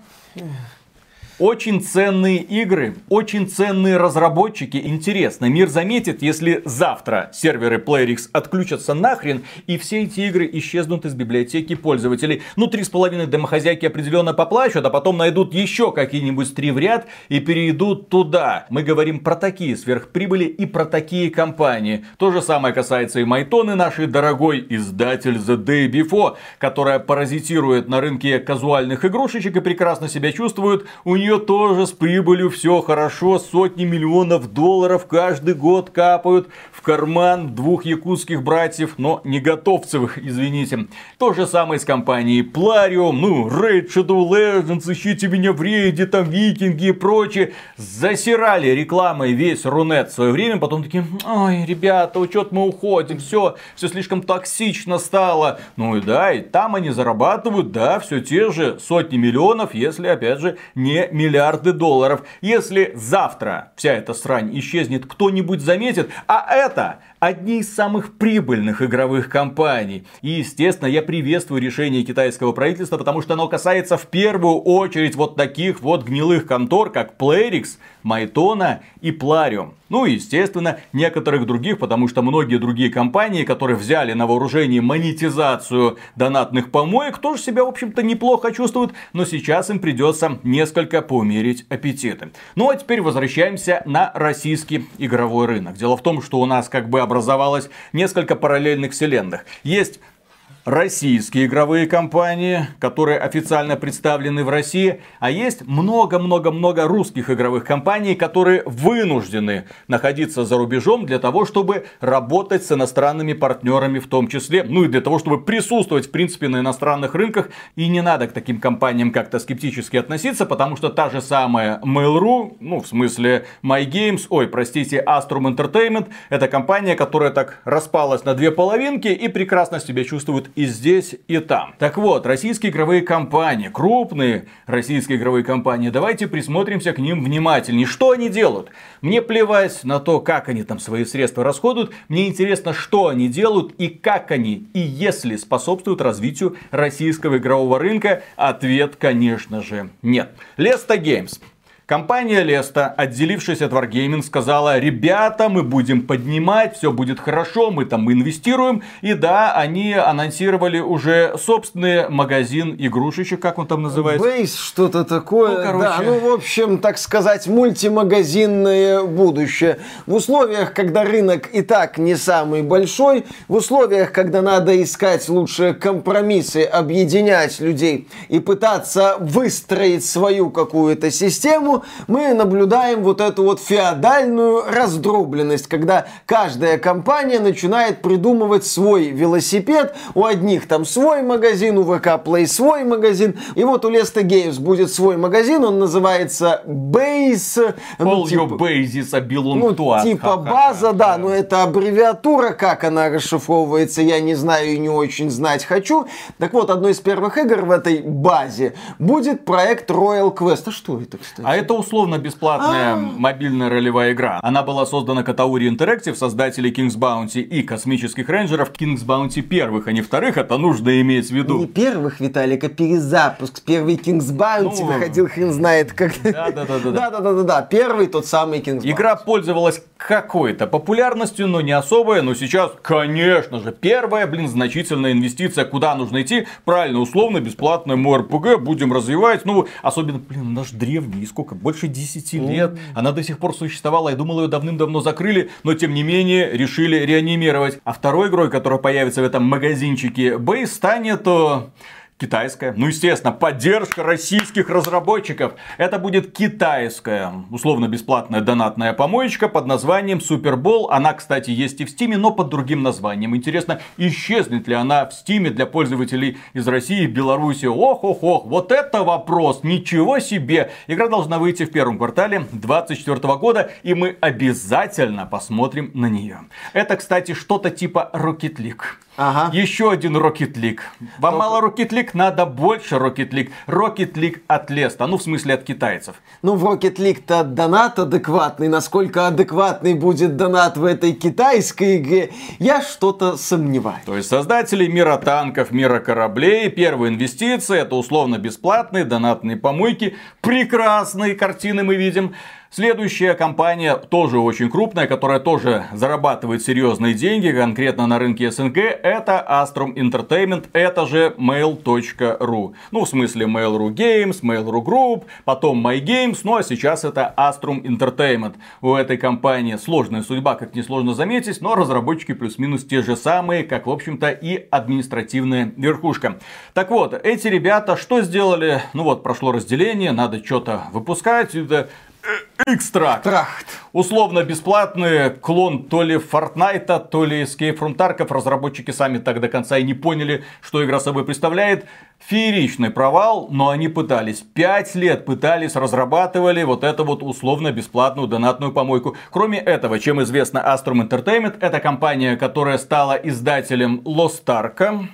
Очень ценные игры, очень ценные разработчики. Интересно, мир заметит, если завтра серверы PlayRix отключатся нахрен, и все эти игры исчезнут из библиотеки пользователей. Ну, три с половиной домохозяйки определенно поплачут, а потом найдут еще какие-нибудь три в ряд и перейдут туда. Мы говорим про такие сверхприбыли и про такие компании. То же самое касается и Майтоны, нашей дорогой издатель The Day Before, которая паразитирует на рынке казуальных игрушечек и прекрасно себя чувствует. У нее нее тоже с прибылью все хорошо, сотни миллионов долларов каждый год капают в карман двух якутских братьев, но не готовцевых, извините. То же самое с компанией Plarium, ну, Raid Shadow Legends, ищите меня в рейде, там викинги и прочее. Засирали рекламой весь Рунет в свое время, потом такие, ой, ребята, учет мы уходим, все, все слишком токсично стало. Ну и да, и там они зарабатывают, да, все те же сотни миллионов, если, опять же, не миллиарды долларов. Если завтра вся эта срань исчезнет, кто-нибудь заметит, а это одни из самых прибыльных игровых компаний. И, естественно, я приветствую решение китайского правительства, потому что оно касается в первую очередь вот таких вот гнилых контор, как Playrix, Майтона и Plarium. Ну и, естественно, некоторых других, потому что многие другие компании, которые взяли на вооружение монетизацию донатных помоек, тоже себя, в общем-то, неплохо чувствуют, но сейчас им придется несколько поумерить аппетиты. Ну а теперь возвращаемся на российский игровой рынок. Дело в том, что у нас как бы образовалось несколько параллельных вселенных. Есть российские игровые компании, которые официально представлены в России, а есть много-много-много русских игровых компаний, которые вынуждены находиться за рубежом для того, чтобы работать с иностранными партнерами в том числе, ну и для того, чтобы присутствовать в принципе на иностранных рынках. И не надо к таким компаниям как-то скептически относиться, потому что та же самая Mail.ru, ну в смысле MyGames, ой, простите, Astrum Entertainment, это компания, которая так распалась на две половинки и прекрасно себя чувствует и здесь, и там. Так вот, российские игровые компании, крупные российские игровые компании, давайте присмотримся к ним внимательнее. Что они делают? Мне плевать на то, как они там свои средства расходуют. Мне интересно, что они делают и как они, и если способствуют развитию российского игрового рынка. Ответ, конечно же, нет. Lesta Games Компания Леста, отделившись от Wargaming, сказала, ребята, мы будем поднимать, все будет хорошо, мы там инвестируем. И да, они анонсировали уже собственный магазин игрушечек, как он там называется? Бейс, что-то такое. Ну, короче. Да, ну, в общем, так сказать, мультимагазинное будущее. В условиях, когда рынок и так не самый большой, в условиях, когда надо искать лучшие компромиссы, объединять людей и пытаться выстроить свою какую-то систему, мы наблюдаем вот эту вот феодальную раздробленность, когда каждая компания начинает придумывать свой велосипед. У одних там свой магазин, у ВК Play свой магазин. И вот у Леста Games будет свой магазин, он называется Base. Ну, типа, basis belong ну, Типа база, да, но это аббревиатура, как она расшифровывается, я не знаю и не очень знать хочу. Так вот, одной из первых игр в этой базе будет проект Royal Quest. А что это, кстати? А это условно бесплатная А-а-а. мобильная ролевая игра. Она была создана Катаури Interactive, создатели King's Bounty и Космических Рейнджеров. King's Bounty первых, а не вторых, это нужно иметь в виду. Не первых, Виталик, а перезапуск. Первый King's Bounty ну, выходил хрен знает как. Да-да-да. Да-да-да. Первый тот самый King's Bounty. Игра пользовалась какой-то популярностью, но не особой. Но сейчас, конечно же, первая, блин, значительная инвестиция. Куда нужно идти? Правильно, условно, бесплатное МРПГ. Будем развивать. Ну, особенно, блин, наш древний, сколько больше 10 лет. Она до сих пор существовала. Я думал, ее давным-давно закрыли, но тем не менее решили реанимировать. А второй игрой, которая появится в этом магазинчике Base, станет китайская. Ну, естественно, поддержка российских разработчиков. Это будет китайская, условно-бесплатная донатная помоечка под названием Супербол. Она, кстати, есть и в Стиме, но под другим названием. Интересно, исчезнет ли она в Стиме для пользователей из России и Беларуси? Ох-ох-ох, вот это вопрос! Ничего себе! Игра должна выйти в первом квартале 2024 года, и мы обязательно посмотрим на нее. Это, кстати, что-то типа Rocket League. Ага. Еще один Rocket League. Вам Только... мало Rocket League, надо больше Rocket League. Rocket League от Леста, ну в смысле от китайцев. Ну в Rocket League-то донат адекватный. Насколько адекватный будет донат в этой китайской игре, я что-то сомневаюсь. То есть создатели мира танков, мира кораблей, первые инвестиции, это условно бесплатные донатные помойки. Прекрасные картины мы видим. Следующая компания, тоже очень крупная, которая тоже зарабатывает серьезные деньги, конкретно на рынке СНГ, это Astrum Entertainment, это же mail.ru. Ну, в смысле Mail.ru Games, Mail.ru Group, потом MyGames, ну а сейчас это Astrum Entertainment. У этой компании сложная судьба, как несложно заметить, но разработчики плюс-минус те же самые, как, в общем-то, и административная верхушка. Так вот, эти ребята что сделали? Ну вот, прошло разделение, надо что-то выпускать, это Экстракт. Трахт. Условно бесплатный клон то ли Фортнайта, то ли Escape from Tarkov. Разработчики сами так до конца и не поняли, что игра собой представляет. Фееричный провал, но они пытались. Пять лет пытались, разрабатывали вот эту вот условно бесплатную донатную помойку. Кроме этого, чем известно Astrum Entertainment, это компания, которая стала издателем Lost Ark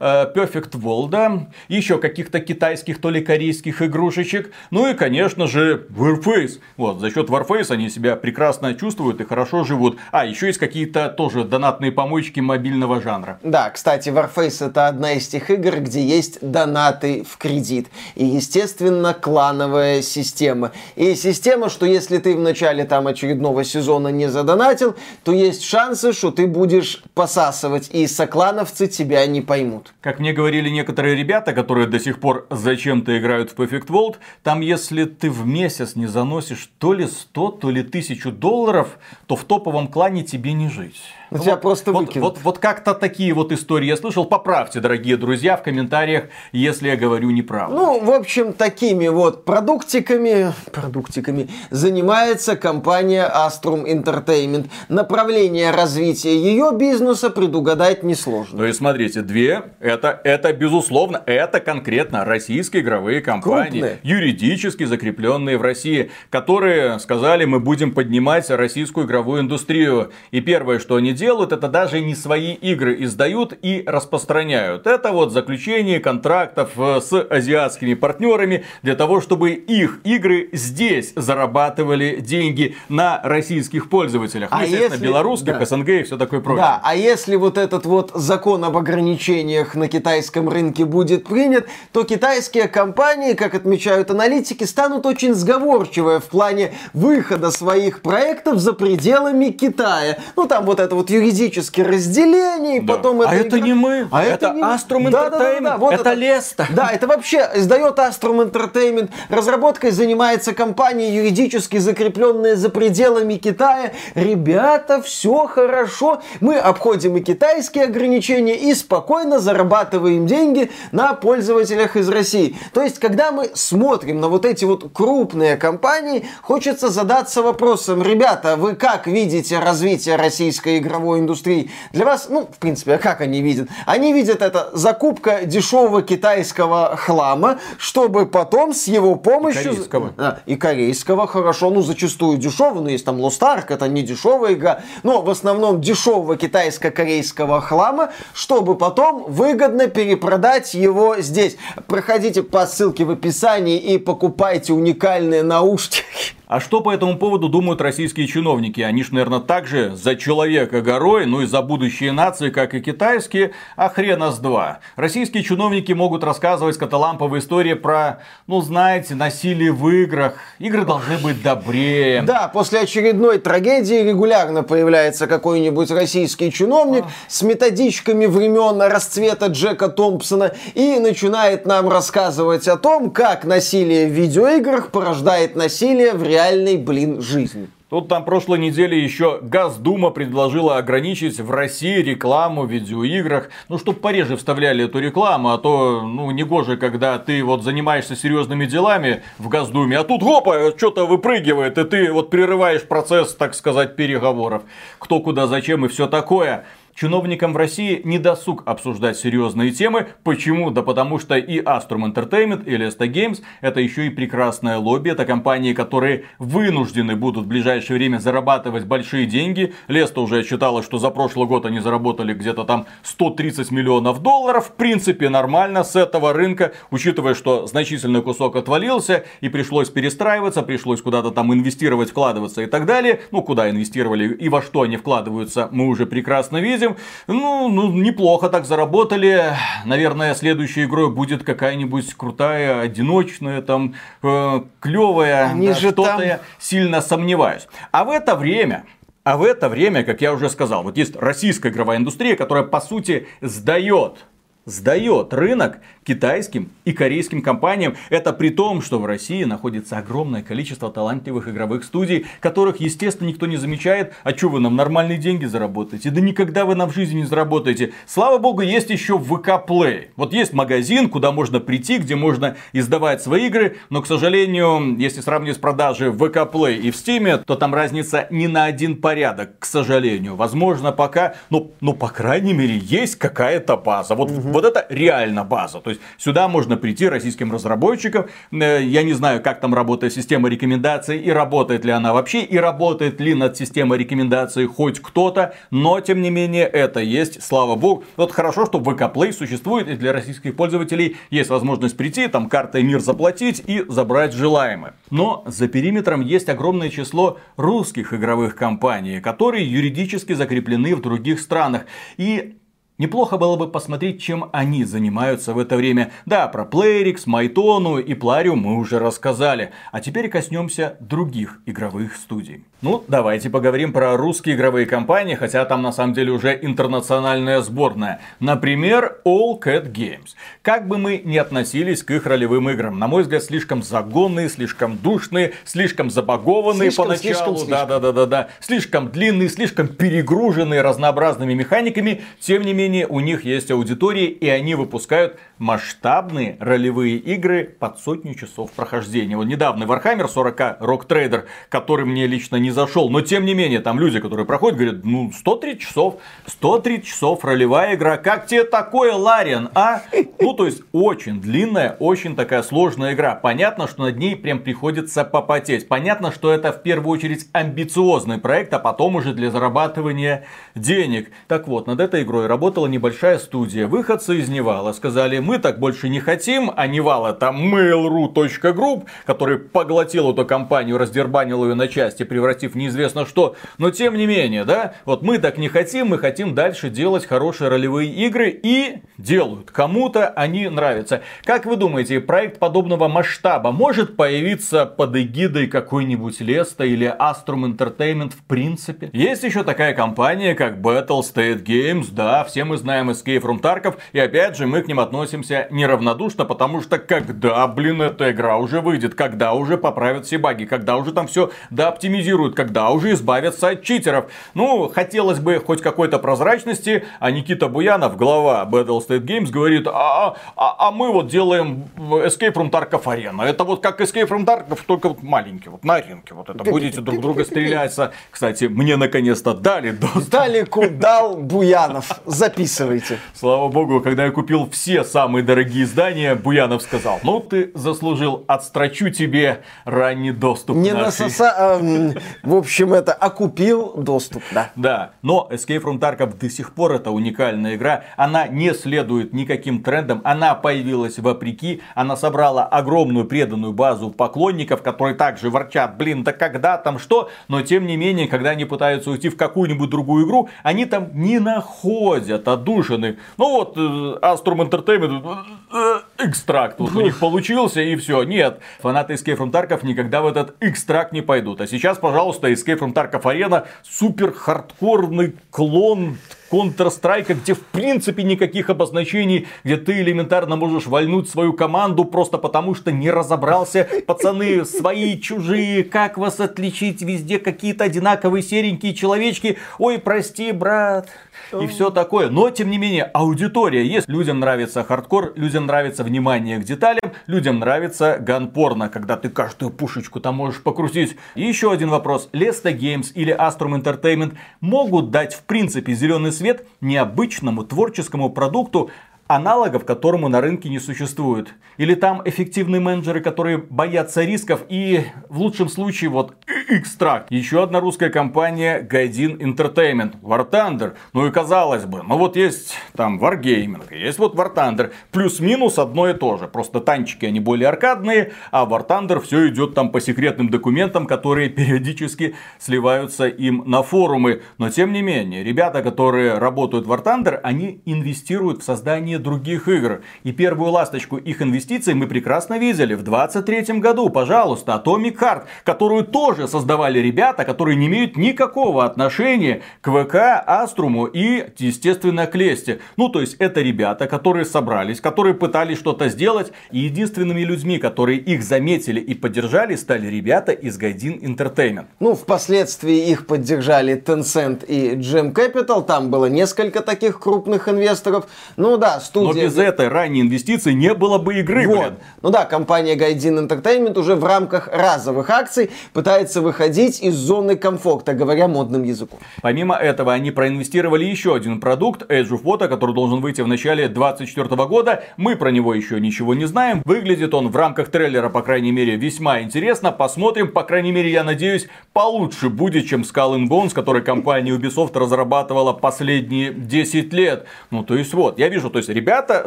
Perfect World, еще каких-то китайских, то ли корейских игрушечек, ну и, конечно же, Warface. Вот, за счет Warface они себя прекрасно чувствуют и хорошо живут. А, еще есть какие-то тоже донатные помойки мобильного жанра. Да, кстати, Warface это одна из тех игр, где есть донаты в кредит. И, естественно, клановая система. И система, что если ты в начале там очередного сезона не задонатил, то есть шансы, что ты будешь посасывать, и соклановцы тебя не поймут. Как мне говорили некоторые ребята, которые до сих пор зачем-то играют в Perfect World, там если ты в месяц не заносишь то ли 100, то ли 1000 долларов, то в топовом клане тебе не жить. Ну, тебя просто вот, вот, вот, вот как-то такие вот истории я слышал. Поправьте, дорогие друзья, в комментариях, если я говорю неправду. Ну, в общем, такими вот продуктиками, продуктиками занимается компания Astrum Entertainment. Направление развития ее бизнеса предугадать несложно. Ну и смотрите, две, это, это безусловно, это конкретно российские игровые компании, Крупные. юридически закрепленные в России, которые сказали, мы будем поднимать российскую игровую индустрию. И первое, что они делают, это даже не свои игры издают и распространяют. Это вот заключение контрактов э, с азиатскими партнерами для того, чтобы их игры здесь зарабатывали деньги на российских пользователях. А ну, естественно, если... белорусских, да. СНГ и все такое прочее. Да, а если вот этот вот закон об ограничениях на китайском рынке будет принят, то китайские компании, как отмечают аналитики, станут очень сговорчивые в плане выхода своих проектов за пределами Китая. Ну там вот это вот вот юридически разделение, да. потом это... А игра... это не мы, а это, это Astrum да, Entertainment, да, да, да, вот это, это Леста. Да, это вообще издает Astrum Entertainment. Разработкой занимается компания, юридически закрепленная за пределами Китая. Ребята, все хорошо. Мы обходим и китайские ограничения и спокойно зарабатываем деньги на пользователях из России. То есть, когда мы смотрим на вот эти вот крупные компании, хочется задаться вопросом, ребята, вы как видите развитие российской игры игровой индустрии. Для вас, ну, в принципе, а как они видят? Они видят это закупка дешевого китайского хлама, чтобы потом с его помощью... И корейского. Да, и корейского, хорошо, ну, зачастую дешевого, но есть там Lost Ark, это не дешевая игра, но в основном дешевого китайско-корейского хлама, чтобы потом выгодно перепродать его здесь. Проходите по ссылке в описании и покупайте уникальные наушники. А что по этому поводу думают российские чиновники? Они ж, наверное, также за человека горой, ну и за будущие нации, как и китайские, а хрена с два. Российские чиновники могут рассказывать каталамповые истории про, ну знаете, насилие в играх. Игры должны быть добрее. Да, после очередной трагедии регулярно появляется какой-нибудь российский чиновник а. с методичками времен расцвета Джека Томпсона и начинает нам рассказывать о том, как насилие в видеоиграх порождает насилие в реальной, блин, жизни. Тут там прошлой неделе еще Газдума предложила ограничить в России рекламу в видеоиграх. Ну, чтобы пореже вставляли эту рекламу, а то, ну, не гоже, когда ты вот занимаешься серьезными делами в Газдуме, а тут, опа, что-то выпрыгивает, и ты вот прерываешь процесс, так сказать, переговоров. Кто, куда, зачем и все такое. Чиновникам в России не досуг обсуждать серьезные темы. Почему? Да потому что и Astrum Entertainment, и Lesta Games это еще и прекрасное лобби. Это компании, которые вынуждены будут в ближайшее время зарабатывать большие деньги. Леста уже считала, что за прошлый год они заработали где-то там 130 миллионов долларов. В принципе, нормально с этого рынка, учитывая, что значительный кусок отвалился и пришлось перестраиваться, пришлось куда-то там инвестировать, вкладываться и так далее. Ну, куда инвестировали и во что они вкладываются, мы уже прекрасно видим этим. Ну, ну, неплохо так заработали. Наверное, следующей игрой будет какая-нибудь крутая, одиночная, там, э, клевая. Они да, же что-то там... я сильно сомневаюсь. А в это время а в это время, как я уже сказал, вот есть российская игровая индустрия, которая по сути сдает сдает рынок китайским и корейским компаниям. Это при том, что в России находится огромное количество талантливых игровых студий, которых, естественно, никто не замечает. А что вы нам нормальные деньги заработаете? Да никогда вы нам в жизни не заработаете. Слава богу, есть еще ВК Play. Вот есть магазин, куда можно прийти, где можно издавать свои игры. Но, к сожалению, если сравнивать с продажей в ВК Play и в Steam, то там разница не на один порядок, к сожалению. Возможно, пока, ну, ну по крайней мере, есть какая-то база. Вот угу вот это реально база. То есть сюда можно прийти российским разработчикам. Э, я не знаю, как там работает система рекомендаций и работает ли она вообще, и работает ли над системой рекомендаций хоть кто-то. Но, тем не менее, это есть, слава богу. Вот хорошо, что VK Play существует, и для российских пользователей есть возможность прийти, там картой мир заплатить и забрать желаемое. Но за периметром есть огромное число русских игровых компаний, которые юридически закреплены в других странах. И Неплохо было бы посмотреть, чем они занимаются в это время. Да, про Playrix, Майтону и Плариум мы уже рассказали. А теперь коснемся других игровых студий. Ну, давайте поговорим про русские игровые компании, хотя там на самом деле уже интернациональная сборная. Например, All Cat Games. Как бы мы ни относились к их ролевым играм, на мой взгляд, слишком загонные, слишком душные, слишком забагованные слишком, поначалу. Слишком, да, да, да, да, да. Слишком длинные, слишком перегруженные разнообразными механиками. Тем не менее, менее, у них есть аудитория, и они выпускают масштабные ролевые игры под сотню часов прохождения. Вот недавно Warhammer 40 Rock Trader, который мне лично не зашел, но тем не менее, там люди, которые проходят, говорят, ну, 130 часов, 130 часов ролевая игра, как тебе такое, Larian, а? Ну, то есть, очень длинная, очень такая сложная игра. Понятно, что над ней прям приходится попотеть. Понятно, что это в первую очередь амбициозный проект, а потом уже для зарабатывания денег. Так вот, над этой игрой работает работала небольшая студия. Выходцы из Нивала сказали, мы так больше не хотим, а Нивал это Mail.ru Group, который поглотил эту компанию, раздербанил ее на части, превратив неизвестно что. Но тем не менее, да, вот мы так не хотим, мы хотим дальше делать хорошие ролевые игры и делают. Кому-то они нравятся. Как вы думаете, проект подобного масштаба может появиться под эгидой какой-нибудь Леста или Astrum Entertainment в принципе? Есть еще такая компания, как Battle State Games, да, всем мы знаем from Tarkov, и опять же мы к ним относимся неравнодушно, потому что когда, блин, эта игра уже выйдет, когда уже поправят все баги, когда уже там все дооптимизируют, когда уже избавятся от читеров. Ну, хотелось бы хоть какой-то прозрачности, а Никита Буянов, глава Battle State Games, говорит, а, а, а мы вот делаем Escape from Tarkov Arena. Это вот как Escape from Tarkov, только вот маленький, вот на аренке. Вот это будете друг друга стреляться. Кстати, мне наконец-то дали доступ. Далеку дал Буянов. За записывайте. Слава богу, когда я купил все самые дорогие издания, Буянов сказал, ну ты заслужил, отстрочу тебе ранний доступ. Не насоса... Э, в общем, это окупил доступ, да. Да, но Escape from Tarkov до сих пор это уникальная игра. Она не следует никаким трендам, она появилась вопреки, она собрала огромную преданную базу поклонников, которые также ворчат, блин, да когда там что, но тем не менее, когда они пытаются уйти в какую-нибудь другую игру, они там не находят от отдушины. Ну вот, э, Astrum Entertainment, э, экстракт вот у них получился и все. Нет, фанаты Escape from Tarkov никогда в этот экстракт не пойдут. А сейчас, пожалуйста, Escape from Tarkov Arena супер хардкорный клон Counter-Strike, где в принципе никаких обозначений, где ты элементарно можешь вальнуть свою команду просто потому, что не разобрался, пацаны, свои, чужие, как вас отличить, везде какие-то одинаковые серенькие человечки, ой, прости, брат, и все такое. Но, тем не менее, аудитория есть. Людям нравится хардкор, людям нравится внимание к деталям, людям нравится ганпорно, когда ты каждую пушечку там можешь покрутить. И еще один вопрос. Lesta Games или Astrum Entertainment могут дать в принципе зеленый свет необычному творческому продукту, аналогов которому на рынке не существует. Или там эффективные менеджеры, которые боятся рисков и в лучшем случае вот экстракт. Еще одна русская компания Гайдин Entertainment, War Thunder. Ну и казалось бы, ну вот есть там Wargaming, есть вот War Thunder. Плюс-минус одно и то же. Просто танчики они более аркадные, а War Thunder все идет там по секретным документам, которые периодически сливаются им на форумы. Но тем не менее, ребята, которые работают в War Thunder, они инвестируют в создание других игр. И первую ласточку их инвестиций мы прекрасно видели в 23 году. Пожалуйста, Atomic Heart, которую тоже создавали ребята, которые не имеют никакого отношения к ВК, Аструму и, естественно, к Лесте. Ну, то есть, это ребята, которые собрались, которые пытались что-то сделать. И единственными людьми, которые их заметили и поддержали, стали ребята из Гайдин Entertainment. Ну, впоследствии их поддержали Tencent и Gem Capital. Там было несколько таких крупных инвесторов. Ну да, студия... Но без этой ранней инвестиции не было бы игры, вот. блин. Ну да, компания Gaijin Entertainment уже в рамках разовых акций пытается выходить из зоны комфорта, говоря модным языком. Помимо этого, они проинвестировали еще один продукт, Edge of Water, который должен выйти в начале 2024 года. Мы про него еще ничего не знаем. Выглядит он в рамках трейлера, по крайней мере, весьма интересно. Посмотрим, по крайней мере, я надеюсь, получше будет, чем Skull and Bones, который компания Ubisoft разрабатывала последние 10 лет. Ну, то есть вот, я вижу, то есть ребята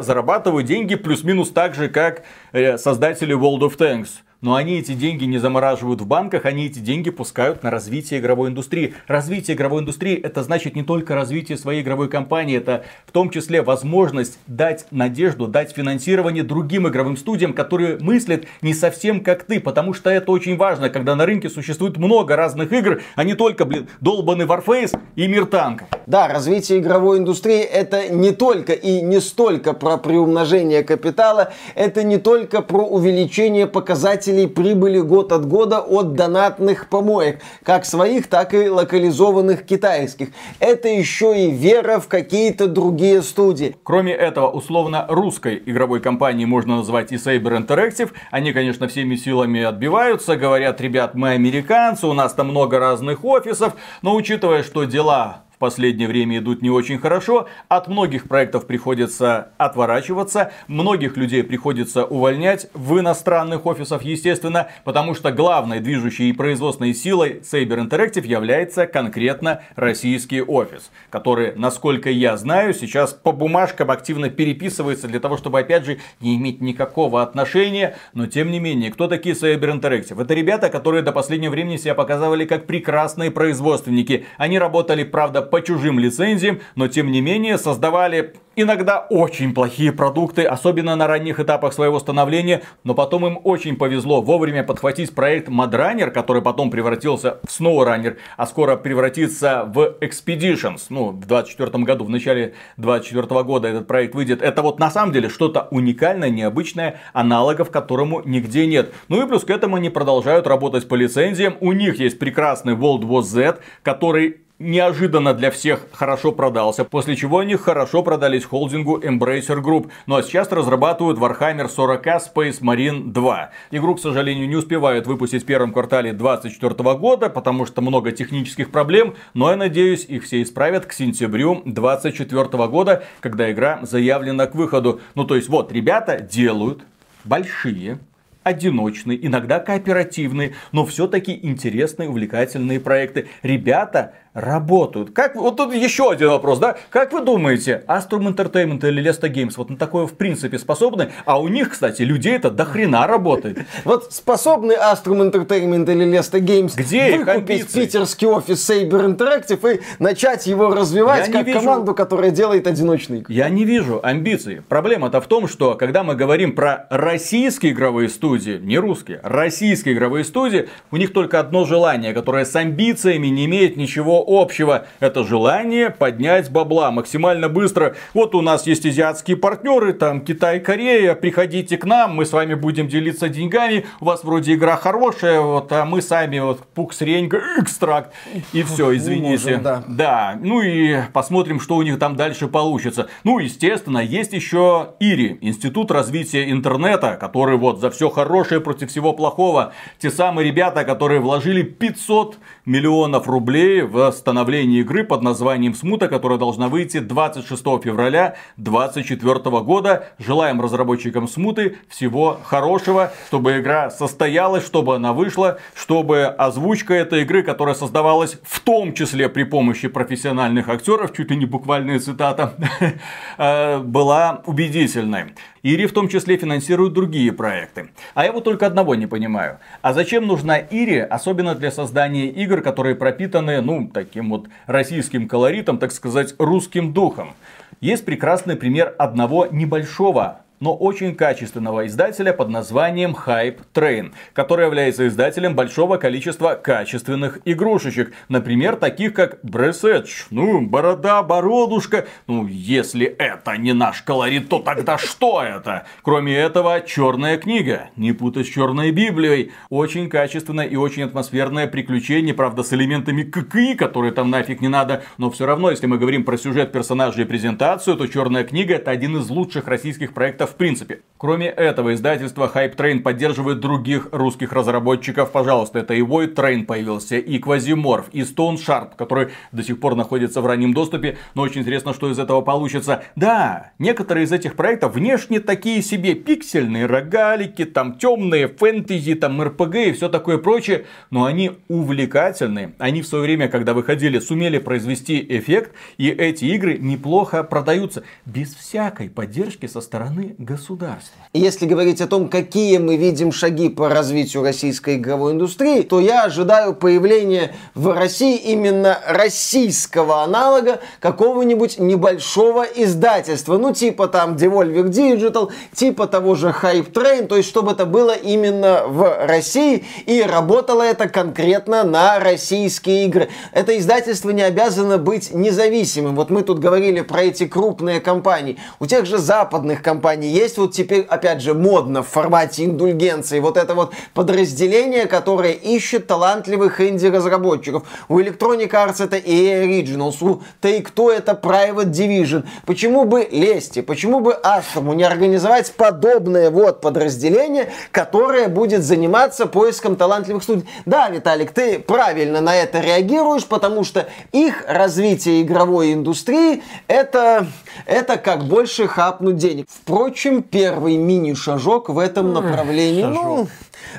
зарабатывают деньги плюс-минус так же, как э, создатели World of Tanks но они эти деньги не замораживают в банках, они эти деньги пускают на развитие игровой индустрии. Развитие игровой индустрии это значит не только развитие своей игровой компании, это в том числе возможность дать надежду, дать финансирование другим игровым студиям, которые мыслят не совсем как ты, потому что это очень важно, когда на рынке существует много разных игр, а не только, блин, долбанный Warface и Мир танков. Да, развитие игровой индустрии это не только и не столько про приумножение капитала, это не только про увеличение показателей показателей прибыли год от года от донатных помоек, как своих, так и локализованных китайских. Это еще и вера в какие-то другие студии. Кроме этого, условно русской игровой компании можно назвать и Saber Interactive. Они, конечно, всеми силами отбиваются, говорят, ребят, мы американцы, у нас там много разных офисов, но учитывая, что дела последнее время идут не очень хорошо. От многих проектов приходится отворачиваться. Многих людей приходится увольнять в иностранных офисах, естественно. Потому что главной движущей и производственной силой Saber Interactive является конкретно российский офис. Который, насколько я знаю, сейчас по бумажкам активно переписывается для того, чтобы, опять же, не иметь никакого отношения. Но, тем не менее, кто такие Saber Interactive? Это ребята, которые до последнего времени себя показывали как прекрасные производственники. Они работали, правда, по чужим лицензиям, но тем не менее создавали иногда очень плохие продукты, особенно на ранних этапах своего становления, но потом им очень повезло вовремя подхватить проект Madrunner, который потом превратился в SnowRunner, а скоро превратится в Expeditions. Ну, в 24 году, в начале 24 года этот проект выйдет. Это вот на самом деле что-то уникальное, необычное, аналогов которому нигде нет. Ну и плюс к этому они продолжают работать по лицензиям. У них есть прекрасный World War Z, который неожиданно для всех хорошо продался, после чего они хорошо продались холдингу Embracer Group. Ну а сейчас разрабатывают Warhammer 40 Space Marine 2. Игру, к сожалению, не успевают выпустить в первом квартале 2024 года, потому что много технических проблем, но я надеюсь, их все исправят к сентябрю 2024 года, когда игра заявлена к выходу. Ну то есть вот, ребята делают большие одиночные, иногда кооперативные, но все-таки интересные, увлекательные проекты. Ребята работают. Как, вот тут еще один вопрос, да? Как вы думаете, Astrum Entertainment или Lesta Games вот на такое в принципе способны? А у них, кстати, людей это до хрена работает. Вот способны Astrum Entertainment или Lesta Games Где выкупить питерский офис Saber Interactive и начать его развивать Я как команду, которая делает одиночный. Я не вижу амбиций. Проблема-то в том, что когда мы говорим про российские игровые студии, не русские, российские игровые студии, у них только одно желание, которое с амбициями не имеет ничего общего. Это желание поднять бабла максимально быстро. Вот у нас есть азиатские партнеры, там Китай, Корея, приходите к нам, мы с вами будем делиться деньгами, у вас вроде игра хорошая, вот, а мы сами вот пукс, ренька, экстракт, и все, извините. Можем, да. да, ну и посмотрим, что у них там дальше получится. Ну, естественно, есть еще ИРИ, Институт развития интернета, который вот за все хорошее против всего плохого. Те самые ребята, которые вложили 500 миллионов рублей в становление игры под названием Смута, которая должна выйти 26 февраля 2024 года. Желаем разработчикам Смуты всего хорошего, чтобы игра состоялась, чтобы она вышла, чтобы озвучка этой игры, которая создавалась в том числе при помощи профессиональных актеров, чуть ли не буквальная цитата, э, была убедительной. Ири в том числе финансирует другие проекты. А я вот только одного не понимаю. А зачем нужна Ири, особенно для создания игр, которые пропитаны, ну, таким вот российским колоритом, так сказать, русским духом? Есть прекрасный пример одного небольшого но очень качественного издателя под названием Hype Train, который является издателем большого количества качественных игрушечек. Например, таких как Edge. Ну, борода, бородушка. Ну, если это не наш колорит, то тогда что это? Кроме этого, черная книга. Не путать с черной Библией. Очень качественное и очень атмосферное приключение, правда, с элементами ККИ, которые там нафиг не надо. Но все равно, если мы говорим про сюжет персонажей и презентацию, то черная книга это один из лучших российских проектов в принципе. Кроме этого, издательство Hype Train поддерживает других русских разработчиков. Пожалуйста, это и Void Train появился, и Quasimorph, и Stone Sharp, который до сих пор находится в раннем доступе, но очень интересно, что из этого получится. Да, некоторые из этих проектов внешне такие себе пиксельные, рогалики, там темные, фэнтези, там РПГ и все такое прочее, но они увлекательны. Они в свое время, когда выходили, сумели произвести эффект, и эти игры неплохо продаются без всякой поддержки со стороны государства. Если говорить о том, какие мы видим шаги по развитию российской игровой индустрии, то я ожидаю появления в России именно российского аналога какого-нибудь небольшого издательства. Ну, типа там Devolver Digital, типа того же Hype Train, то есть чтобы это было именно в России и работало это конкретно на российские игры. Это издательство не обязано быть независимым. Вот мы тут говорили про эти крупные компании. У тех же западных компаний есть вот теперь, опять же, модно в формате индульгенции вот это вот подразделение, которое ищет талантливых инди-разработчиков. У Electronic Arts это EA Originals, у Take-Two это Private Division. Почему бы Лести, почему бы Астрому не организовать подобное вот подразделение, которое будет заниматься поиском талантливых студий? Да, Виталик, ты правильно на это реагируешь, потому что их развитие игровой индустрии это, это как больше хапнуть денег. Впрочем, первый мини-шажок в этом направлении. Ну,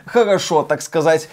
хорошо, так сказать.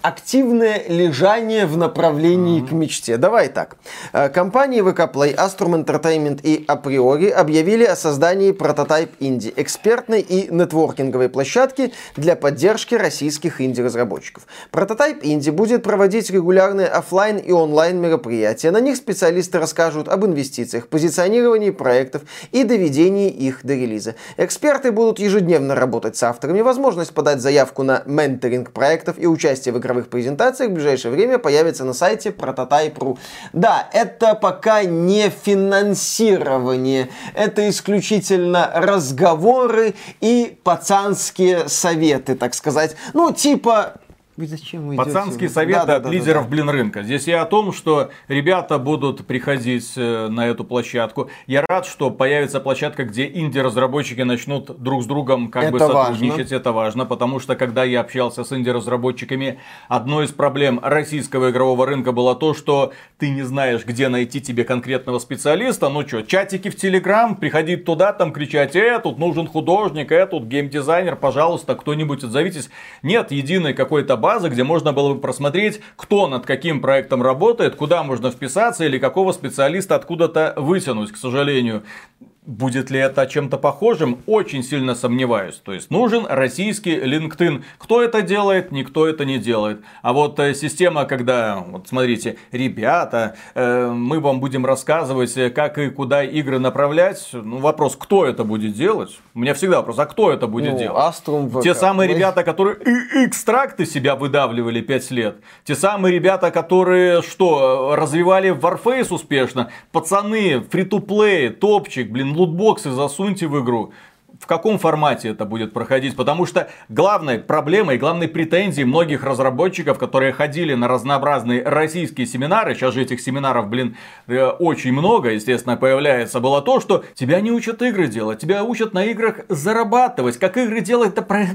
Активное лежание в направлении mm-hmm. к мечте. Давай так. Э, компании VK Play, Astrum Entertainment и Априори объявили о создании Prototype Indie, экспертной и нетворкинговой площадки для поддержки российских инди-разработчиков. Prototype Indie будет проводить регулярные офлайн и онлайн мероприятия. На них специалисты расскажут об инвестициях, позиционировании проектов и доведении их до релиза. Эксперты будут ежедневно работать с авторами, возможность подать заявку на менторинг проектов и участие в игровых презентациях в ближайшее время появится на сайте Prototype.ru. Да, это пока не финансирование, это исключительно разговоры и пацанские советы, так сказать. Ну, типа, вы зачем вы Пацанский идете? совет да, от да, лидеров да, блин рынка. Здесь я о том, что ребята будут приходить э, на эту площадку. Я рад, что появится площадка, где инди-разработчики начнут друг с другом как это бы сотрудничать. Важно. Это важно, потому что когда я общался с инди-разработчиками, одной из проблем российского игрового рынка было то, что ты не знаешь, где найти тебе конкретного специалиста. Ну что, чатики в Телеграм, приходить туда, там кричать, э, тут нужен художник, э, тут геймдизайнер, пожалуйста, кто-нибудь отзовитесь. Нет единой какой-то базы база, где можно было бы просмотреть, кто над каким проектом работает, куда можно вписаться или какого специалиста откуда-то вытянуть, к сожалению Будет ли это чем-то похожим? Очень сильно сомневаюсь. То есть нужен российский LinkedIn. Кто это делает? Никто это не делает. А вот э, система, когда, вот смотрите, ребята, э, мы вам будем рассказывать, э, как и куда игры направлять. Ну, вопрос, кто это будет делать? У меня всегда вопрос, а кто это будет ну, делать? Astrum Те самые ребята, которые экстракты себя выдавливали 5 лет. Те самые ребята, которые что, развивали Warface успешно. Пацаны, фри-то-плей, топчик, блин, лутбоксы засуньте в игру в каком формате это будет проходить. Потому что главной проблемой, главной претензией многих разработчиков, которые ходили на разнообразные российские семинары, сейчас же этих семинаров, блин, э, очень много, естественно, появляется, было то, что тебя не учат игры делать, тебя учат на играх зарабатывать. Как игры делать, да про...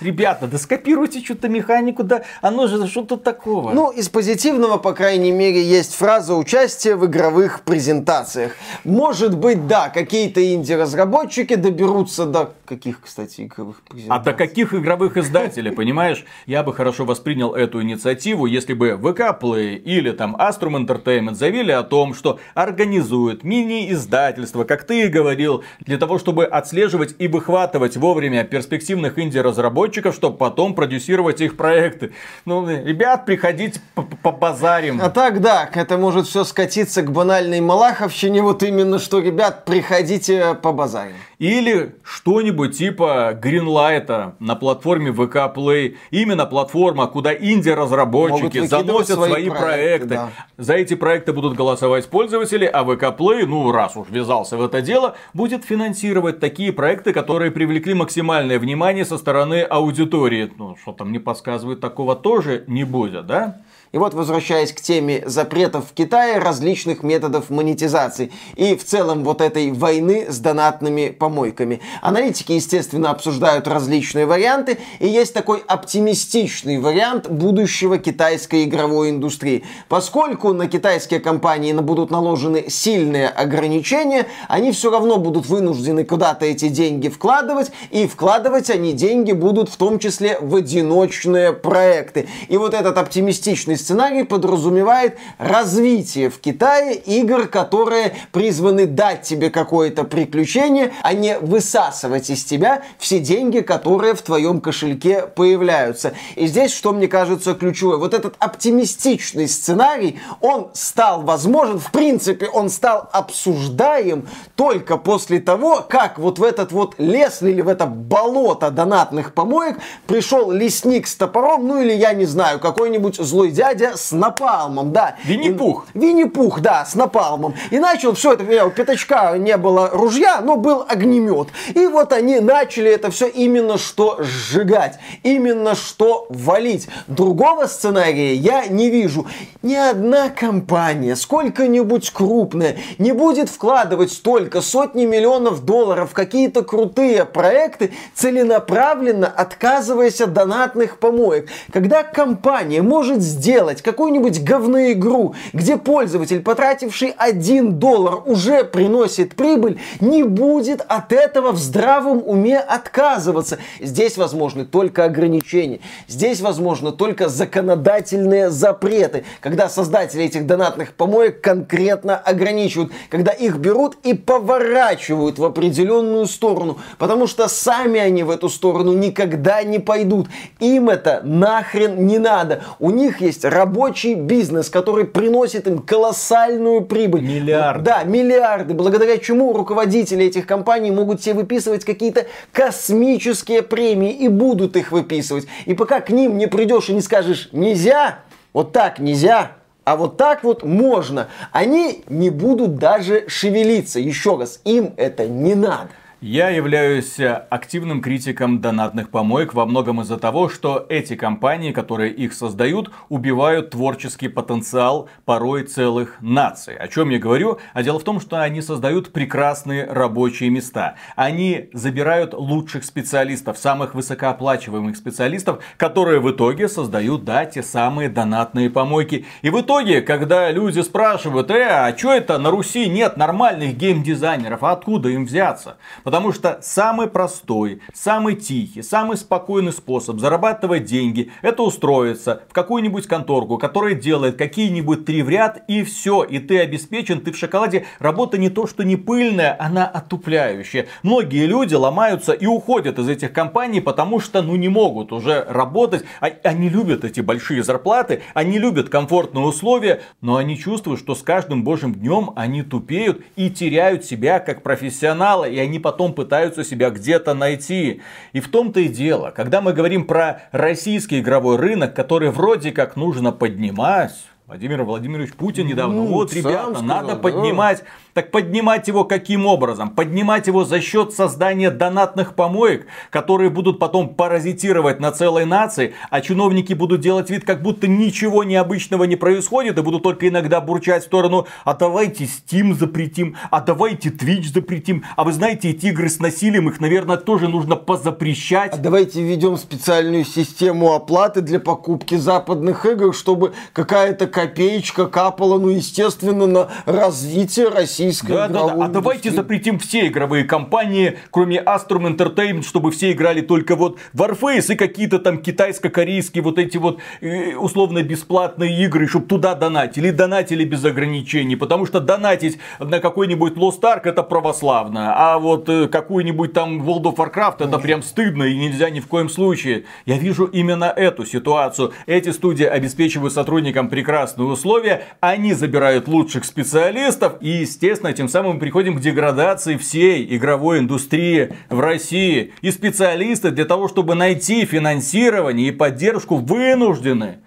Ребята, да скопируйте что-то механику, да оно же что то такого. Ну, из позитивного, по крайней мере, есть фраза участия в игровых презентациях. Может быть, да, какие-то инди-разработчики доберутся добраться до каких, кстати, игровых презентаций? А до каких игровых издателей, понимаешь? Я бы хорошо воспринял эту инициативу, если бы VK Play или там Astrum Entertainment заявили о том, что организуют мини-издательство, как ты и говорил, для того, чтобы отслеживать и выхватывать вовремя перспективных инди-разработчиков, чтобы потом продюсировать их проекты. Ну, ребят, приходите по базарим. А так, да, это может все скатиться к банальной малаховщине, вот именно что, ребят, приходите по базарим. Или что-нибудь типа Greenlight на платформе VK Play. Именно платформа, куда инди-разработчики заносят свои, свои проекты. проекты. Да. За эти проекты будут голосовать пользователи, а VK Play, ну раз уж ввязался в это дело, будет финансировать такие проекты, которые привлекли максимальное внимание со стороны аудитории. Ну, что там не подсказывает, такого тоже не будет, да? И вот, возвращаясь к теме запретов в Китае, различных методов монетизации и в целом вот этой войны с донатными помойками. Аналитики, естественно, обсуждают различные варианты, и есть такой оптимистичный вариант будущего китайской игровой индустрии. Поскольку на китайские компании будут наложены сильные ограничения, они все равно будут вынуждены куда-то эти деньги вкладывать, и вкладывать они деньги будут в том числе в одиночные проекты. И вот этот оптимистичный сценарий подразумевает развитие в Китае игр, которые призваны дать тебе какое-то приключение, а не высасывать из тебя все деньги, которые в твоем кошельке появляются. И здесь, что мне кажется ключевое, вот этот оптимистичный сценарий, он стал возможен, в принципе, он стал обсуждаем только после того, как вот в этот вот лес или в это болото донатных помоек пришел лесник с топором, ну или я не знаю, какой-нибудь злой дядя, дядя с напалмом, да. Винни-Пух. Винни-Пух, да, с напалмом. И начал все это, у пятачка не было ружья, но был огнемет. И вот они начали это все именно что сжигать, именно что валить. Другого сценария я не вижу. Ни одна компания, сколько-нибудь крупная, не будет вкладывать столько, сотни миллионов долларов в какие-то крутые проекты, целенаправленно отказываясь от донатных помоек. Когда компания может сделать сделать какую-нибудь говноигру, где пользователь, потративший 1 доллар, уже приносит прибыль, не будет от этого в здравом уме отказываться. Здесь возможны только ограничения. Здесь возможно только законодательные запреты, когда создатели этих донатных помоек конкретно ограничивают, когда их берут и поворачивают в определенную сторону, потому что сами они в эту сторону никогда не пойдут. Им это нахрен не надо. У них есть рабочий бизнес, который приносит им колоссальную прибыль. Миллиарды. Да, миллиарды, благодаря чему руководители этих компаний могут себе выписывать какие-то космические премии и будут их выписывать. И пока к ним не придешь и не скажешь «нельзя», вот так нельзя, а вот так вот можно. Они не будут даже шевелиться. Еще раз, им это не надо. Я являюсь э, активным критиком донатных помоек во многом из-за того, что эти компании, которые их создают, убивают творческий потенциал порой целых наций. О чем я говорю? А дело в том, что они создают прекрасные рабочие места. Они забирают лучших специалистов, самых высокооплачиваемых специалистов, которые в итоге создают, да, те самые донатные помойки. И в итоге, когда люди спрашивают, э, а что это на Руси нет нормальных геймдизайнеров, а откуда им взяться? Потому что самый простой, самый тихий, самый спокойный способ зарабатывать деньги, это устроиться в какую-нибудь конторку, которая делает какие-нибудь три в ряд и все, и ты обеспечен, ты в шоколаде. Работа не то, что не пыльная, она отупляющая. Многие люди ломаются и уходят из этих компаний, потому что ну не могут уже работать. А, они любят эти большие зарплаты, они любят комфортные условия, но они чувствуют, что с каждым божьим днем они тупеют и теряют себя как профессионала, и они потом пытаются себя где-то найти. И в том-то и дело, когда мы говорим про российский игровой рынок, который вроде как нужно поднимать, Владимир Владимирович Путин недавно, ну, вот, ребята, сказал, надо да. поднимать так поднимать его каким образом? Поднимать его за счет создания донатных помоек, которые будут потом паразитировать на целой нации, а чиновники будут делать вид, как будто ничего необычного не происходит, и будут только иногда бурчать в сторону, а давайте Steam запретим, а давайте Twitch запретим, а вы знаете, эти игры с насилием, их, наверное, тоже нужно позапрещать. А давайте введем специальную систему оплаты для покупки западных игр, чтобы какая-то копеечка капала, ну, естественно, на развитие российской да, да, да. А давайте запретим все игровые компании, кроме Astrum Entertainment, чтобы все играли только вот Warface и какие-то там китайско-корейские вот эти вот э, условно бесплатные игры, чтобы туда донатили. Донатили без ограничений, потому что донатить на какой-нибудь Lost Ark это православно, а вот э, какую-нибудь там World of Warcraft это прям стыдно и нельзя ни в коем случае. Я вижу именно эту ситуацию. Эти студии обеспечивают сотрудникам прекрасные условия, они забирают лучших специалистов и, естественно, тем самым мы приходим к деградации всей игровой индустрии в России. И специалисты для того, чтобы найти финансирование и поддержку, вынуждены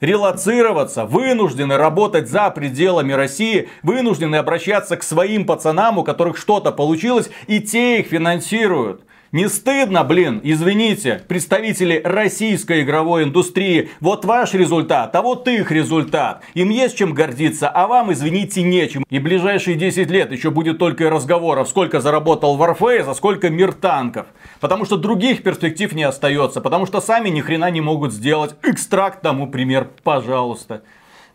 релацироваться, вынуждены работать за пределами России, вынуждены обращаться к своим пацанам, у которых что-то получилось, и те их финансируют. Не стыдно, блин, извините, представители российской игровой индустрии. Вот ваш результат, а вот их результат. Им есть чем гордиться, а вам, извините, нечем. И ближайшие 10 лет еще будет только разговоров, сколько заработал Warface, а сколько мир танков. Потому что других перспектив не остается, потому что сами ни хрена не могут сделать. Экстракт тому пример, пожалуйста.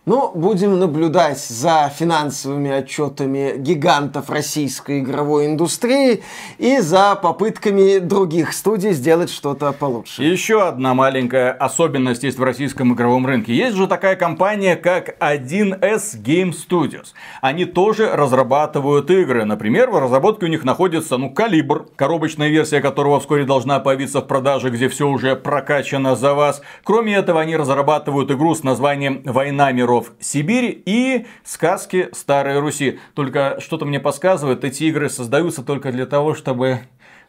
Ну, будем наблюдать за финансовыми отчетами гигантов российской игровой индустрии и за попытками других студий сделать что-то получше. Еще одна маленькая особенность есть в российском игровом рынке. Есть же такая компания, как 1S Game Studios. Они тоже разрабатывают игры. Например, в разработке у них находится, ну, Калибр, коробочная версия которого вскоре должна появиться в продаже, где все уже прокачано за вас. Кроме этого, они разрабатывают игру с названием «Война миров миров Сибирь и сказки Старой Руси. Только что-то мне подсказывает, эти игры создаются только для того, чтобы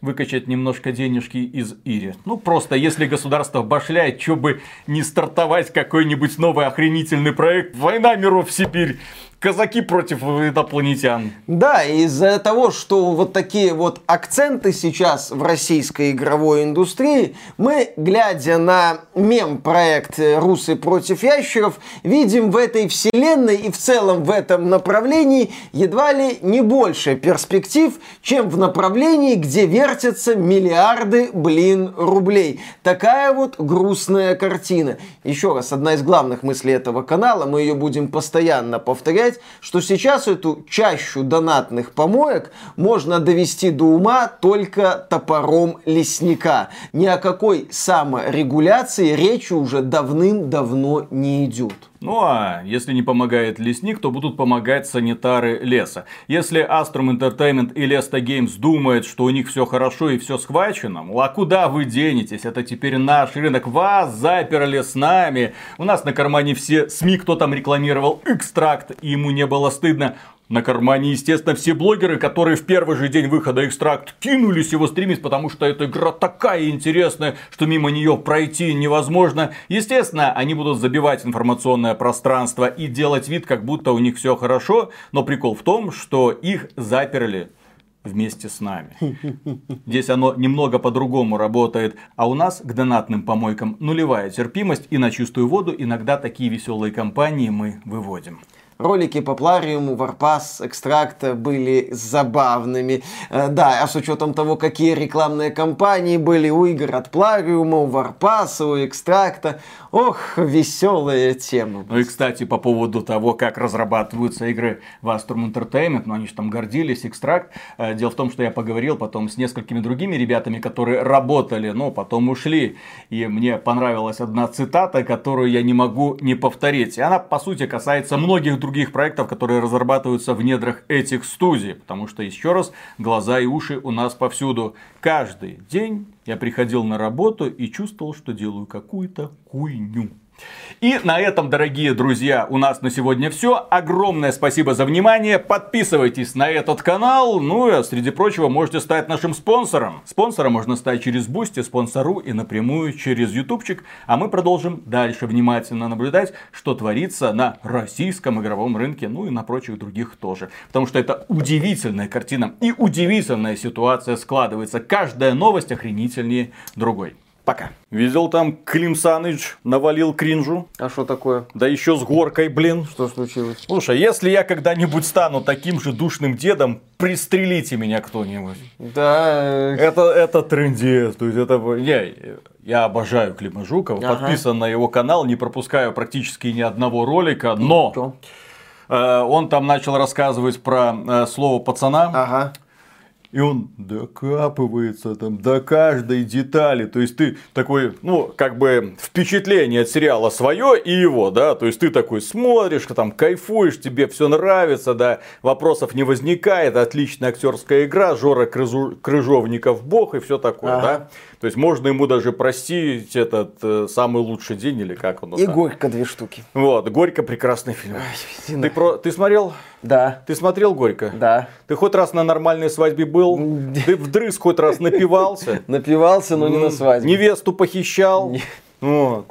выкачать немножко денежки из Ири. Ну, просто, если государство башляет, что бы не стартовать какой-нибудь новый охренительный проект «Война миров Сибирь» казаки против инопланетян. Да, из-за того, что вот такие вот акценты сейчас в российской игровой индустрии, мы, глядя на мем-проект «Русы против ящеров», видим в этой вселенной и в целом в этом направлении едва ли не больше перспектив, чем в направлении, где вертятся миллиарды, блин, рублей. Такая вот грустная картина. Еще раз, одна из главных мыслей этого канала, мы ее будем постоянно повторять, сказать, что сейчас эту чащу донатных помоек можно довести до ума только топором лесника. Ни о какой саморегуляции речи уже давным-давно не идет. Ну а если не помогает лесник, то будут помогать санитары леса. Если Astrum Entertainment и Lesta Games думают, что у них все хорошо и все схвачено, ну а куда вы денетесь? Это теперь наш рынок. Вас заперли с нами. У нас на кармане все СМИ, кто там рекламировал экстракт, и ему не было стыдно. На кармане, естественно, все блогеры, которые в первый же день выхода экстракт кинулись его стримить, потому что эта игра такая интересная, что мимо нее пройти невозможно. Естественно, они будут забивать информационное пространство и делать вид, как будто у них все хорошо. Но прикол в том, что их заперли вместе с нами. Здесь оно немного по-другому работает, а у нас к донатным помойкам нулевая терпимость и на чистую воду иногда такие веселые компании мы выводим. Ролики по Плариуму, Варпас, Экстракта были забавными. Э, да, а с учетом того, какие рекламные кампании были у игр от Плариума, у Варпаса, у Экстракта, ох, веселая тема. Ну и, кстати, по поводу того, как разрабатываются игры в Astrum Entertainment, ну они же там гордились, Экстракт. Э, дело в том, что я поговорил потом с несколькими другими ребятами, которые работали, но потом ушли. И мне понравилась одна цитата, которую я не могу не повторить. И она, по сути, касается многих других проектов, которые разрабатываются в недрах этих студий. Потому что, еще раз, глаза и уши у нас повсюду. Каждый день я приходил на работу и чувствовал, что делаю какую-то хуйню. И на этом, дорогие друзья, у нас на сегодня все. Огромное спасибо за внимание. Подписывайтесь на этот канал. Ну и, среди прочего, можете стать нашим спонсором. Спонсором можно стать через Boosty, Sponsr.ru и напрямую через Ютубчик. А мы продолжим дальше внимательно наблюдать, что творится на российском игровом рынке, ну и на прочих других тоже. Потому что это удивительная картина и удивительная ситуация складывается. Каждая новость охренительнее другой. Пока. Видел там Клим Саныч навалил кринжу. А что такое? Да еще с горкой, блин. Что случилось? Слушай, если я когда-нибудь стану таким же душным дедом, пристрелите меня кто-нибудь. Да. Это, это трендец. То есть это... Я, я обожаю Клима Жукова, ага. подписан на его канал, не пропускаю практически ни одного ролика, но... Что? Э, он там начал рассказывать про э, слово пацана. Ага. И он докапывается там до каждой детали. То есть ты такой, ну, как бы впечатление от сериала свое и его, да. То есть ты такой смотришь, там кайфуешь, тебе все нравится, да. Вопросов не возникает, отличная актерская игра, Жора. Крыжовников бог и все такое, ага. да. То есть можно ему даже простить этот э, самый лучший день или как он. И там. Горько две штуки. Вот, Горько прекрасный фильм. Ой, ты, про... ты смотрел? Да. Ты смотрел Горько? Да. Ты хоть раз на нормальной свадьбе был? Ты вдрызг хоть раз напивался? Напивался, но не на свадьбе. Невесту похищал? Вот.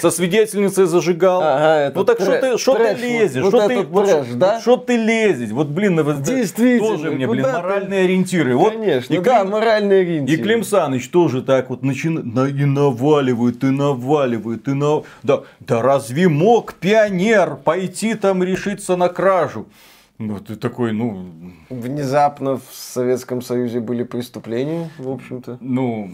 Со свидетельницей зажигал. Ага, ну так что ты, что ты лезешь? Вот что ты, трэш, да? Что ты лезешь? Вот, блин, Действительно, тоже мне, блин, моральные ориентиры. Вот, Конечно, и да, Клим, моральные ориентиры. И Клим Саныч тоже так вот начинает, и наваливает, и наваливает, и на... Да, да разве мог пионер пойти там решиться на кражу? Ну, ты такой, ну... Внезапно в Советском Союзе были преступления, в общем-то. Ну,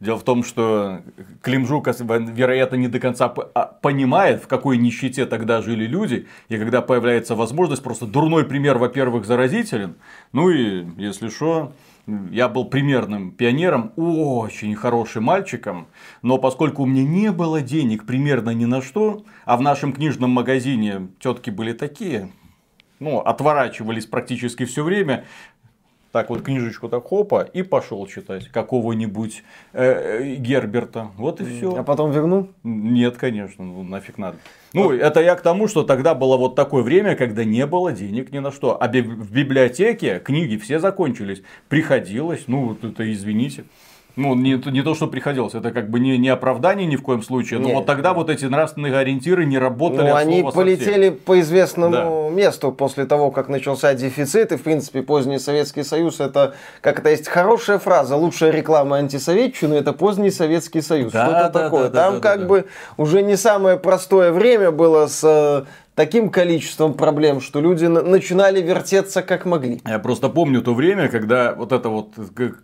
дело в том, что Клим Жуков, вероятно, не до конца а, понимает, в какой нищете тогда жили люди. И когда появляется возможность, просто дурной пример, во-первых, заразителен. Ну и, если что, я был примерным пионером, очень хорошим мальчиком, но поскольку у меня не было денег примерно ни на что, а в нашем книжном магазине тетки были такие, ну, отворачивались практически все время. Так вот книжечку так хопа и пошел читать какого-нибудь э, э, Герберта. Вот и все. А потом вернул? Нет, конечно, ну нафиг надо. Ну, вот. это я к тому, что тогда было вот такое время, когда не было денег ни на что. А в библиотеке книги все закончились. Приходилось, ну, вот это извините. Ну, не, не то, что приходилось, это как бы не, не оправдание ни в коем случае, но Нет. вот тогда вот эти нравственные ориентиры не работали. Ну, они полетели совсем. по известному да. месту после того, как начался дефицит, и, в принципе, поздний Советский Союз, это, как это есть хорошая фраза, лучшая реклама антисоветчины, это поздний Советский Союз. Да, Что-то да, такое. Да, Там да, как да, бы да. уже не самое простое время было с таким количеством проблем, что люди начинали вертеться как могли. Я просто помню то время, когда вот эта вот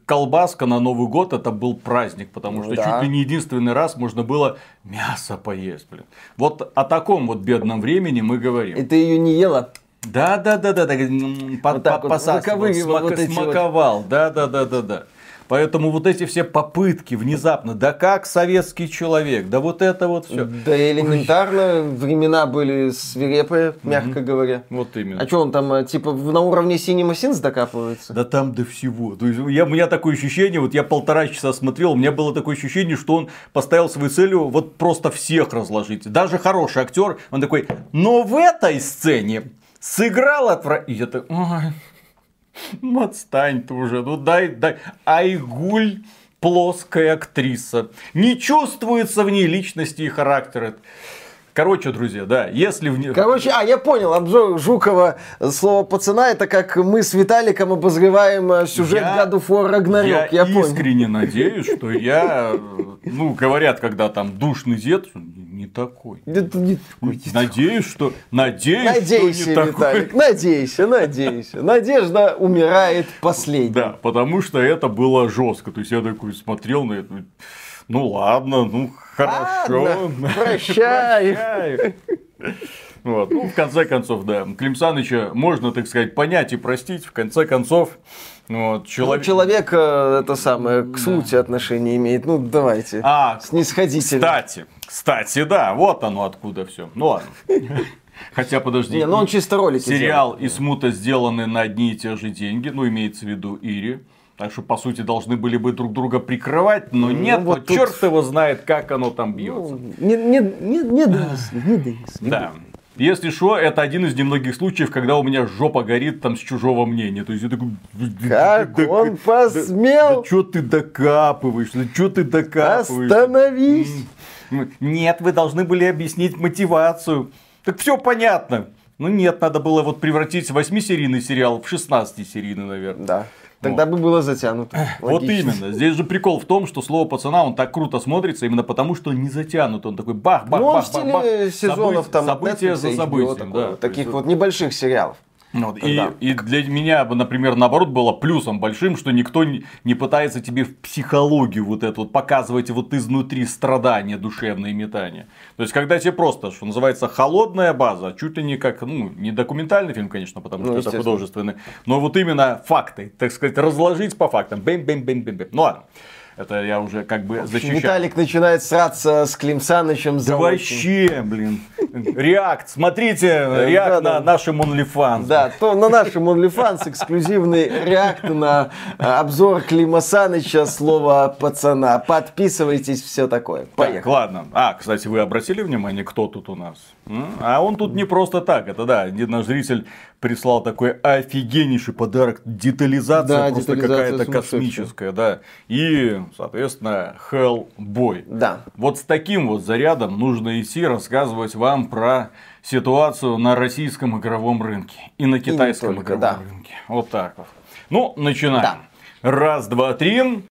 колбаска на Новый год, это был праздник, потому что да. чуть ли не единственный раз можно было мясо поесть, блин. Вот о таком вот бедном времени мы говорим. И ты ее не ела? Да, да, да, да, да, вот так вот, смак, вот смаковал, вот. да, да, да, да, да. Поэтому вот эти все попытки внезапно, да как советский человек, да вот это вот все. Да элементарно, Ой. времена были свирепые, мягко угу. говоря. Вот именно. А что он там, э, типа, на уровне Cinema Sins докапывается? Да там до всего. То есть, я, у меня такое ощущение, вот я полтора часа смотрел, у меня было такое ощущение, что он поставил свою целью вот просто всех разложить. Даже хороший актер, он такой, но в этой сцене сыграл отвратительно. И я так, ой, отстань ты уже, ну дай, дай. Айгуль плоская актриса. Не чувствуется в ней личности и характера. Короче, друзья, да, если в... Короче, а, я понял, обзор Жукова слово пацана, это как мы с Виталиком обозреваем э, сюжет я, God of War Ragnarok, я, я понял. искренне надеюсь, что я, ну, говорят, когда там душный дед, не такой. Это не такой. Надеюсь, что... Надеюсь, Надейся, что не такой. Виталик, надейся, надейся. Надежда умирает последней. Да, потому что это было жестко. То есть я такой смотрел на это. Ну ладно, ну хорошо. Ладно, прощай. Прощай. Вот. Ну, в конце концов, да, Клим Саныча можно, так сказать, понять и простить. В конце концов, вот, Ну, человек... человек э, это самое к смуте отношение имеет. Ну давайте. А, Снисходительно. кстати, кстати, да, вот оно откуда все. Ну ладно. Хотя, подожди. Не, ну он чисто ролики Сериал и смута сделаны на одни и те же деньги, ну, имеется в виду Ири. Так что, по сути, должны были бы друг друга прикрывать, но нет, Ну, вот тут- черт его знает, как оно там бьется. Ну, не, не, не, не не донесли. Да. Если что, это один из немногих случаев, когда у меня жопа горит там с чужого мнения. То есть я такой... Как да- он да- посмел? Да, что ты докапываешь? Да что ты докапываешь? Остановись! Нет, вы должны были объяснить мотивацию. Так все понятно. Ну нет, надо было вот превратить 8-серийный сериал в 16-серийный, наверное. Да. Тогда бы было затянуто. Вот Логично. именно. Здесь же прикол в том, что слово пацана, он так круто смотрится, именно потому, что не затянут. Он такой бах, бах, Ну, бах, бах, бах. сезонов События- там события за событием, да. Таких вот небольших сериалов. Вот, и, Да. и для меня, бы, например, наоборот, было плюсом большим, что никто не, пытается тебе в психологию вот это вот показывать вот изнутри страдания, душевные метания. То есть, когда тебе просто, что называется, холодная база, чуть ли не как, ну, не документальный фильм, конечно, потому Ну, что это естественно. художественный, но вот именно факты, так сказать, разложить по фактам. Бэм-бэм-бэм-бэм. Ну ладно, это я уже как бы защищаю. Виталик начинает сраться с Клим Санычем за Да вообще, блин. Реакт, смотрите, реакт да, на нашем OnlyFans. Да, то на нашем OnlyFans эксклюзивный реакт на э, обзор Клима Саныча «Слова пацана». Подписывайтесь, все такое. Так, Поехали. ладно. А, кстати, вы обратили внимание, кто тут у нас? А он тут не просто так. Это да, наш зритель прислал такой офигеннейший подарок. Детализация Да, просто какая-то космическая, да. И, соответственно, Hellboy. Да. Вот с таким вот зарядом нужно идти рассказывать вам про ситуацию на российском игровом рынке и на китайском только, игровом да. рынке. Вот так вот. Ну, начинаем. Да. Раз, два, три.